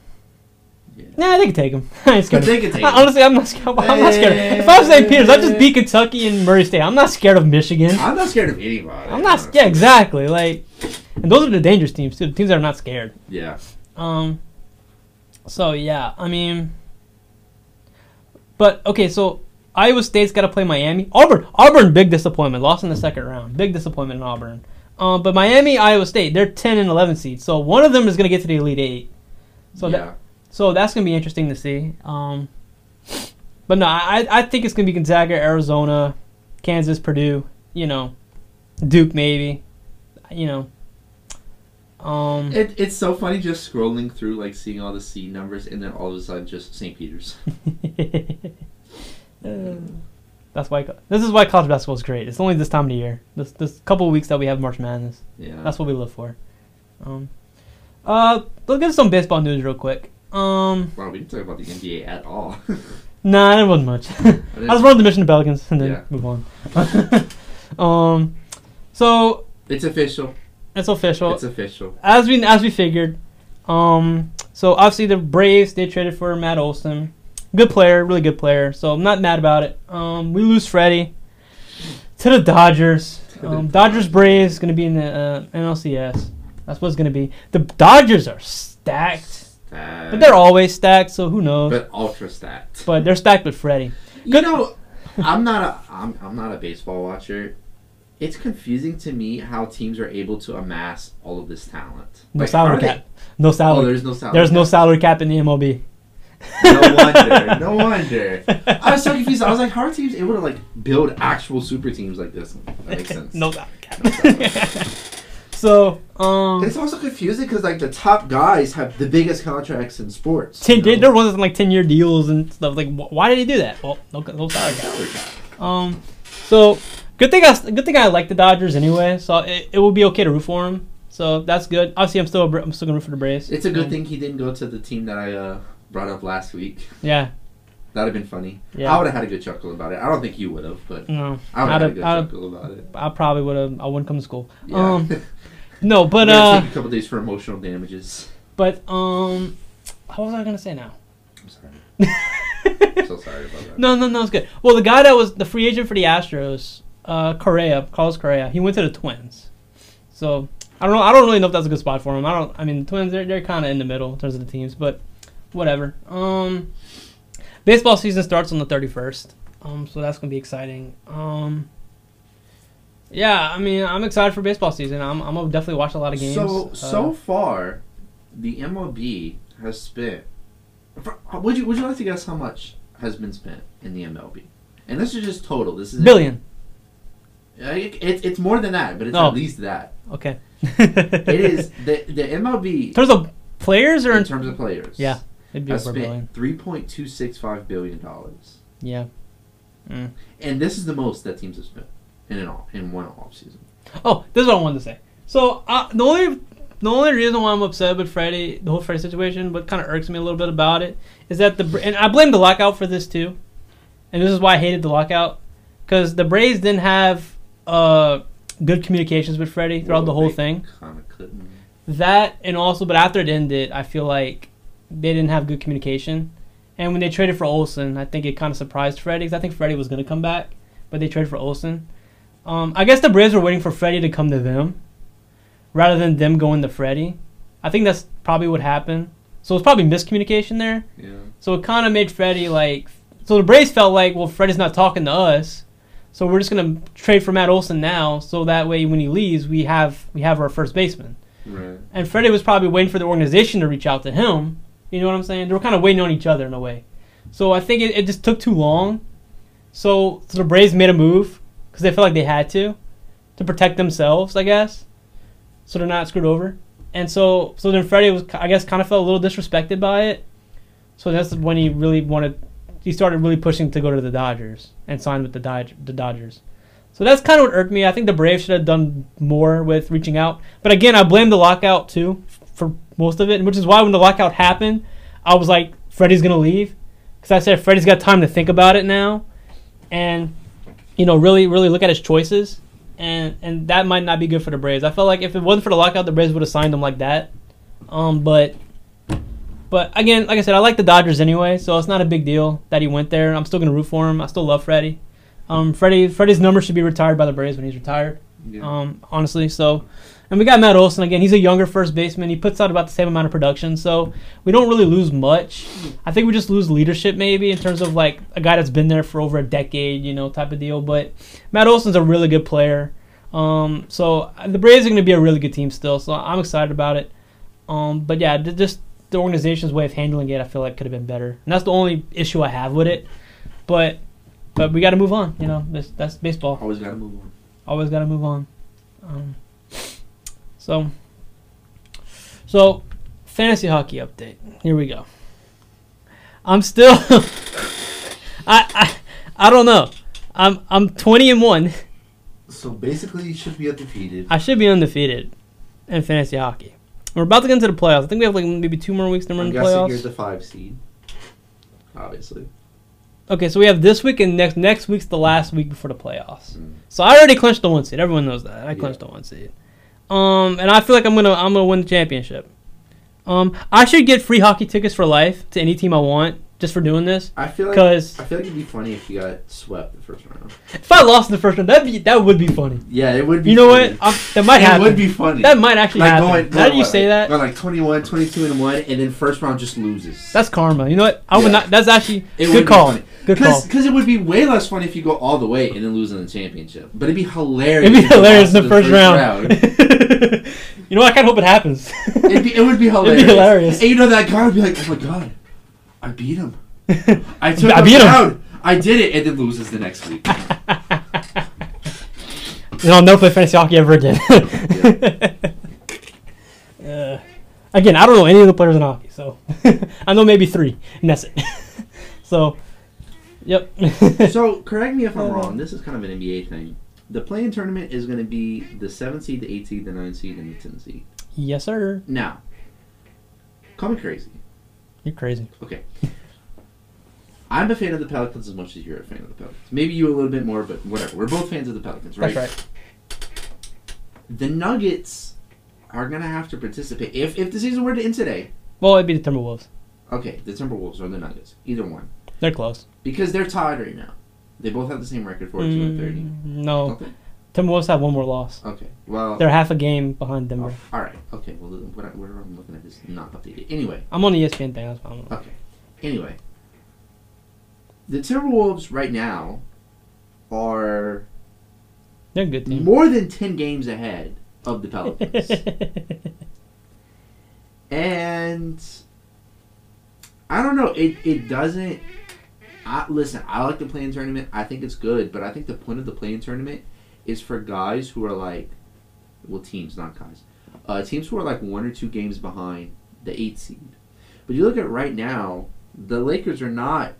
Yeah. Nah, they can take him. I ain't scared. They can take him. Honestly, I'm not scared. I'm not scared. If I was St. Peter's, I'd just beat Kentucky and Murray State. I'm not scared of Michigan. I'm not scared of anybody. I'm not. Yeah, exactly. Like, and those are the dangerous teams too. The teams that are not scared. Yeah. Um. So yeah, I mean, but okay. So Iowa State's got to play Miami. Auburn. Auburn, big disappointment. Lost in the second round. Big disappointment in Auburn. Um, but Miami, Iowa State, they're ten and eleven seeds. So one of them is gonna get to the Elite Eight. So yeah. that so that's gonna be interesting to see. Um, but no, I I think it's gonna be Gonzaga, Arizona, Kansas, Purdue. You know, Duke maybe. You know. Um, It, it's so funny just scrolling through, like seeing all the C numbers, and then all of a sudden just St. Peter's. Uh, that's why this is why college basketball is great. It's only this time of the year. This this couple of weeks that we have March Madness. Yeah. That's what we live for. Um, uh, let's get some baseball news real quick. Um, wow, we didn't talk about the NBA at all. nah, there wasn't much. I was running the mission to Pelicans and then Yeah. move on. um, so it's official. it's official. It's official. as we as we figured. Um, so obviously the Braves they traded for Matt Olson, good player, really good player. So I'm not mad about it. Um, we lose Freddie to the Dodgers. The Um, Dodgers Braves is going to be in the uh, NLCS. That's what it's going to be. The Dodgers are stacked, Uh, but they're always stacked. So who knows? but ultra stacked. But they're stacked with Freddie. You Good- know, I'm not a I'm, I'm not a baseball watcher. It's confusing to me how teams are able to amass all of this talent. No Like, salary are they- cap. No Oh, salary. there's no salary. there's no cap. salary cap in the MLB. No wonder. No wonder. I was so confused. I was like, how are teams able to like build actual super teams like this? That makes sense. no salary No salary cap. so um. It's also confusing because like the top guys have the biggest contracts in sports. Ten, you know? there wasn't like ten year deals and stuff. Like, wh- why did he do that? Well, no, no salary cap. Um, so good thing I good thing I like the Dodgers anyway. So it, it will be okay to root for him. So that's good. Obviously, I'm still I'm still gonna root for the Braves. It's a good Um, thing he didn't go to the team that I uh, brought up last week. Yeah, That'd have been funny. Yeah. I would have had a good chuckle about it. I don't think you would have, but no, I would have had a good I'd chuckle about it. I probably would have. I wouldn't come to school. Yeah. Um, no, but uh, take a couple days for emotional damages. but um, what was I gonna say now? I'm sorry. I'm so sorry about that. No, no, no, it's good. Well, the guy that was the free agent for the Astros, uh, Correa, Carlos Correa, he went to the Twins. So I don't know. I don't really know if that's a good spot for him. I don't. I mean, the Twins they're they're kind of in the middle in terms of the teams, but whatever. Um, baseball season starts on the thirty first. Um, so that's gonna be exciting. Um, yeah, I mean, I'm excited for baseball season. I'm I'm gonna definitely watch a lot of games. So Uh, so far, the MLB has spent. for- Would you Would you like to guess how much has been spent in the MLB? And this is just total. This is billion. It, it, it's more than that, but it's Oh. at least that. Okay. It is the the MLB in terms of players or in in terms of players. Yeah, it'd be has over a billion. spent three point two six five billion dollars, Yeah. Mm. and this is the most that teams have spent in an off, in one off season. Oh, this is what I wanted to say. So uh, the only the only reason why I'm upset with Freddie, the whole Freddie situation, what kind of irks me a little bit about it, is that the and I blame the lockout for this too, and this is why I hated the lockout, because the Braves didn't have uh good communications with Freddie throughout the whole thing. Kind of couldn't. That and also, but after it ended, I feel like they didn't have good communication. And when they traded for Olson, I think it kind of surprised Freddie because I think Freddie was going to come back, but they traded for Olson. Um, I guess the Braves were waiting for Freddie to come to them, rather than them going to Freddie. I think that's probably what happened. So it's probably miscommunication there. Yeah. So it kind of made Freddie like. So the Braves felt like, well, Freddie's not talking to us, so we're just gonna trade for Matt Olson now, so that way when he leaves, we have we have our first baseman. Right. And Freddie was probably waiting for the organization to reach out to him. You know what I'm saying? They were kind of waiting on each other in a way. So I think it, it just took too long. So, so the Braves made a move because they felt like they had to to protect themselves, I guess. So they're not screwed over. And so so then Freddie was I guess kind of felt a little disrespected by it. So that's when he really wanted he started really pushing to go to the Dodgers and sign with the Dodge, the Dodgers. So that's kind of what irked me. I think the Braves should have done more with reaching out. But again, I blame the lockout too for most of it, which is why when the lockout happened, I was like, Freddie's gonna leave, because I said Freddie's got time to think about it now, and you know, really, really look at his choices, and and that might not be good for the Braves. I felt like if it wasn't for the lockout, the Braves would have signed him like that. Um, but but again, like I said, I like the Dodgers anyway, so it's not a big deal that he went there. I'm still gonna root for him. I still love Freddie. Um, Freddie Freddie's number should be retired by the Braves when he's retired. Yeah. Um, honestly, so and we got Matt Olson again. He's a younger first baseman. He puts out about the same amount of production, so we don't really lose much. I think we just lose leadership maybe in terms of like a guy that's been there for over a decade, you know, type of deal. But Matt Olson's a really good player. Um, so uh, the Braves are going to be a really good team still. So I'm excited about it. Um, but yeah, just the organization's way of handling it, I feel like could have been better, and that's the only issue I have with it. But but we got to move on. You know, that's, that's baseball. Always gotta move on. Always got to move on. Um, so, so fantasy hockey update. Here we go. I'm still. I, I I don't know. I'm I'm 20 and one. So basically, you should be undefeated. I should be undefeated in fantasy hockey. We're about to get into the playoffs. I think we have like maybe two more weeks to run I'm the playoffs. you're the five seed. Obviously. Okay, so we have this week and next next week's the last week before the playoffs. Mm. So I already clinched the one seed. Everyone knows that. I Yeah. clinched the one seed. Um, and I feel like I'm gonna I'm gonna win the championship. Um, I should get free hockey tickets for life to any team I want just for doing this. I feel like Because I feel like it'd be funny if you got swept the first round. if I lost in the first round, that be that would be funny. Yeah, it would be. You know funny. what? I'm, that might It happen. would be funny. that might actually like happen. going, going that you what, say that, like 21, 22 and one, and then first round just loses. that's karma. You know what? I would not. That's actually it good would call. Be funny. Good call. Because it would be way less funny if you go all the way and then lose in the championship. But it'd be hilarious. It'd be hilarious in the first round. you know, what? I kind of hope it happens. It'd be, it would be hilarious. It'd be hilarious. And you know that guy would be like, "Oh my god, I beat him. I took I him beat him. down. I did it," and then loses the next week. then I'll never play fantasy hockey ever again. Uh, again, I don't know any of the players in hockey, so I know maybe three, and that's it. so, yep. so correct me if I'm wrong. This is kind of an NBA thing. The play-in tournament is going to be the seventh seed, the eighth seed, the ninth seed, and the tenth seed. yes, sir. Now, call me crazy. You're crazy. Okay. I'm a fan of the Pelicans as much as you're a fan of the Pelicans. Maybe you a little bit more, but whatever. We're both fans of the Pelicans, right? That's right. The Nuggets are gonna have to participate if if the season were to end today. Well, it'd be the Timberwolves. Okay, the Timberwolves or the Nuggets, either one, They're close. because they're tied right now. They both have the same record, 42 and 30. Mm, no? Timberwolves have one more loss. Okay. Well. They're half a game behind oh, Denver. oh, all right. Okay. Well, what, I, what I'm looking at is not updated. Anyway. I'm on the ESPN thing. That's why I'm Okay. Anyway. The Timberwolves right now are They're a good team. more than 10 games ahead of the Pelicans. and I don't know. It it doesn't. I, listen, I like the play-in tournament. I think it's good, but I think the point of the play-in tournament is for guys who are like, well, teams, not guys, uh, teams who are like one or two games behind the eight seed. But you look at right now, the Lakers are not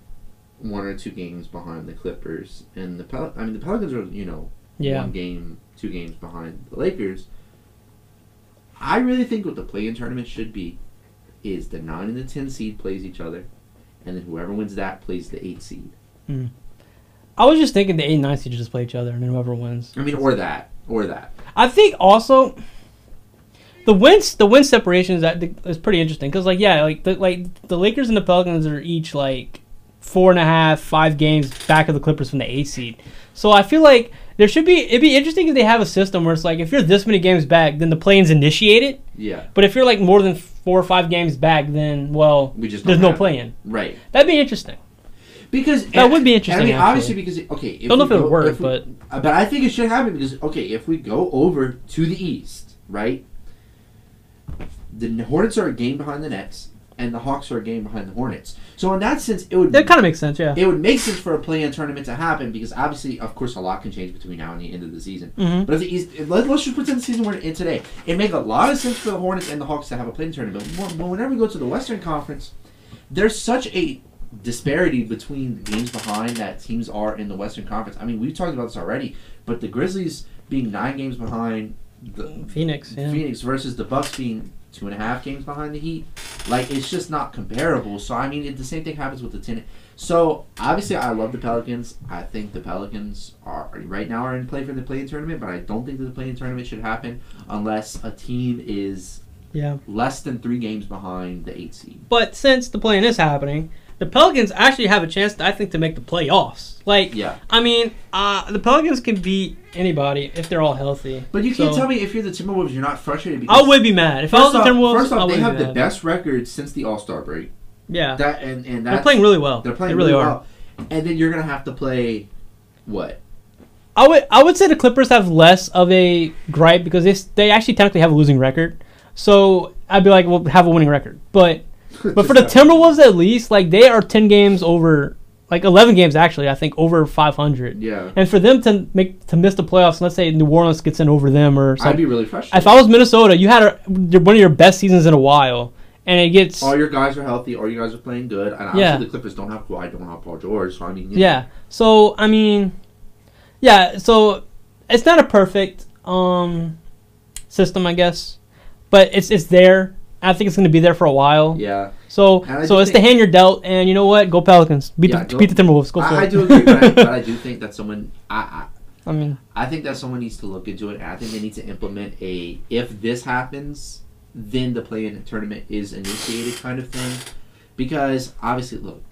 one or two games behind the Clippers, and the Pel- I mean the Pelicans are you know yeah. one game, two games behind the Lakers. I really think what the play-in tournament should be is the nine and the ten seed plays each other, and then whoever wins that plays the eight seed. I was just thinking the eight and nine seed just play each other, and then whoever wins. I mean, or that, or that. I think also the wins the win separation is that is pretty interesting because like yeah like the like the Lakers and the Pelicans are each like four and a half five games back of the Clippers from the eight seed. So I feel like there should be it'd be interesting if they have a system where it's like if you're this many games back, then the planes initiate it, Yeah, But if you're like more than four or five games back, then well, we just there's no it. play-in. Right. That'd be interesting. Because That would be interesting, I mean, actually. obviously, because okay, if Don't know if it would go- work, if we- but uh, but I think it should happen because okay, if we go over to the east, right, the Hornets are a game behind the Nets, and the Hawks are a game behind the Hornets. So in that sense, it would that kind of makes sense. Yeah. it would make sense for a play-in tournament to happen because obviously, of course, a lot can change between now and the end of the season. hmm But if the East, let, us just pretend the season we're in today. It make a lot of sense for the Hornets and the Hawks to have a play-in tournament. But whenever we go to the Western Conference, there's such a disparity between the games behind that teams are in the Western Conference. I mean, we've talked about this already, but the Grizzlies being nine games behind the Phoenix. Yeah. Phoenix versus the Bucks being two and a half games behind the Heat, like it's just not comparable. So I mean, it, the same thing happens with the ten. So obviously, I love the Pelicans. I think the Pelicans are right now are in play for the play-in tournament, but I don't think that the play-in tournament should happen unless a team is Yeah. less than three games behind the eight seed. But since the play-in is happening, the Pelicans actually have a chance, I think, to make the playoffs. Like, Yeah, I mean, uh, the Pelicans can beat anybody if they're all healthy. but you can't tell me if you're the Timberwolves, you're not frustrated because I would be mad if I was the Timberwolves. first I off, would they have the best record since the All Star break. Yeah, That and and they're playing really well. They're playing They really really are. well. And then you're gonna have to play what? I would I would say the Clippers have less of a gripe because they they actually technically have a losing record. So I'd be like, well, have a winning record. But but for the Timberwolves at least, like they are ten games over, like eleven games actually. I think over five hundred. yeah, And for them to make to miss the playoffs, let's say New Orleans gets in over them or I'd something. be really frustrated. If I was Minnesota, you had a, one of your best seasons in a while, and it gets all your guys are healthy, all you guys are playing good, and obviously Yeah. the Clippers don't have Kawhi, don't have Paul George, so I mean, know, Yeah. So I mean, yeah. So it's not a perfect um system, I guess, but it's it's there. I think it's going to be there for a while. yeah. So so it's the hand you're dealt, and you know what? Go Pelicans. Beat Yeah, the go- beat the Timberwolves. Go for I, I do agree, but I, but I do think that someone, I, I I mean, I, I think that someone needs to look into it, and I think they need to implement a if this happens, then the play-in tournament is initiated kind of thing, because obviously, look,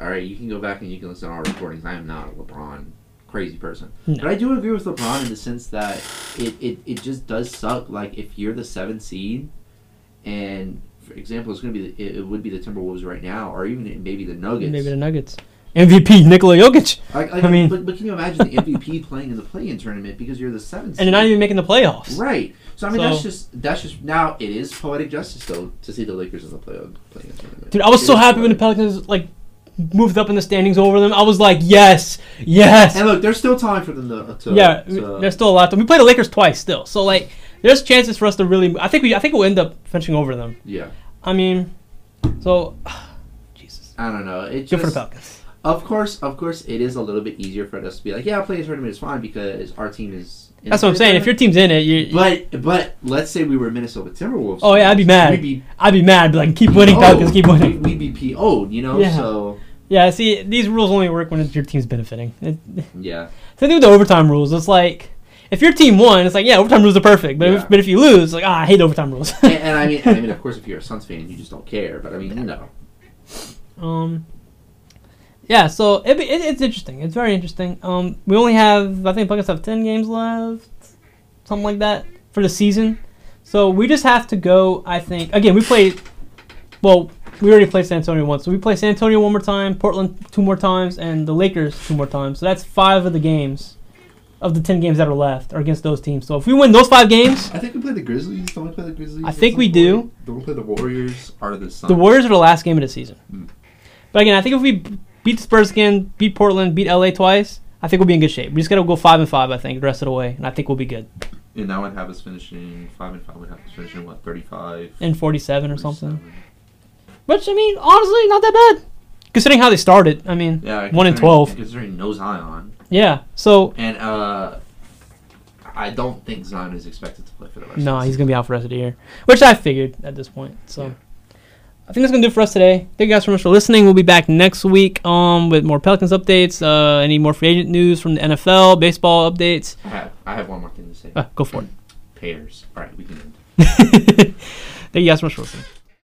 all right, you can go back and you can listen to our recordings. I am not a LeBron crazy person, No. but I do agree with LeBron in the sense that it, it, it just does suck. Like if you're the seventh seed, and for example, it's going to be the, it, would be the Timberwolves right now, or even maybe the Nuggets. maybe the Nuggets. MVP Nikola Jokic, Like, like, I mean- but, but can you imagine the MVP playing in the play-in tournament because you're the seventh? and they're not even making the playoffs. right. So I mean, that's just that's just now it is poetic justice though to see the Lakers in the play play-in tournament. Dude, I was It so happy when the poetic. Pelicans like moved up in the standings over them. I was like, yes, yes. And look, there's still time for them to. to yeah, to- there's still a lot. To, we played the Lakers twice still, so like, there's chances for us to really. I think we. I think we'll end up finishing over them. yeah. I mean, so Jesus, I don't know. It good for the Pelicans. of course, of course, it is a little bit easier for us to be like, yeah, play-in tournament is fine because our team is. That's what I'm saying. If your team's in it, you. But but let's say we were Minnesota Timberwolves. Oh, yeah, I'd be mad. Be I'd be mad. Be like, keep winning. Pelicans, keep winning. We'd be PO'd, you know. Yeah. So Yeah, see, these rules only work when your team's benefiting. It, yeah. same thing with the overtime rules. It's like. If your team won, it's like yeah, overtime rules are perfect. But Yeah. if, but if you lose, like ah, I hate overtime rules. and, and I mean, I mean, of course, if you're a Suns fan, you just don't care. But I mean, you know, Um. Yeah, so it, it, it's interesting. It's very interesting. Um, we only have I think Buckets have ten games left, something like that for the season. So we just have to go. I think again we played. Well, we already played San Antonio once, so we play San Antonio one more time, Portland two more times, and the Lakers two more times. So that's five of the games, of the ten games that are left, are against those teams. So if we win those five games, I think we play the Grizzlies. Don't we play the Grizzlies? I think we do. Don't we play the Warriors or the Suns? The Warriors are the last game of the season. Hmm. But again, I think if we beat the Spurs again, beat Portland, beat LA twice, I think we'll be in good shape. We just gotta go five and five, I think, the rest of the way, and I think we'll be good. And that would have us finishing five and five. Would have us finishing what thirty-five and forty-seven or something. 47. Which I mean, honestly, not that bad. Considering how they started. I mean, Yeah, One considering- 12. Considering no Zion, yeah. So and uh, I don't think Zion is expected to play for the rest. no, of the he's gonna be out for the rest of the year, which I figured at this point. So. Yeah. I think that's gonna do it for us today. Thank you guys so much for listening. We'll be back next week um, with more Pelicans updates, uh, any more free agent news from the NFL, baseball updates. I have, I have one more thing to say. Uh, go for it. Pairs. All right, we can end. Thank you guys so much for listening.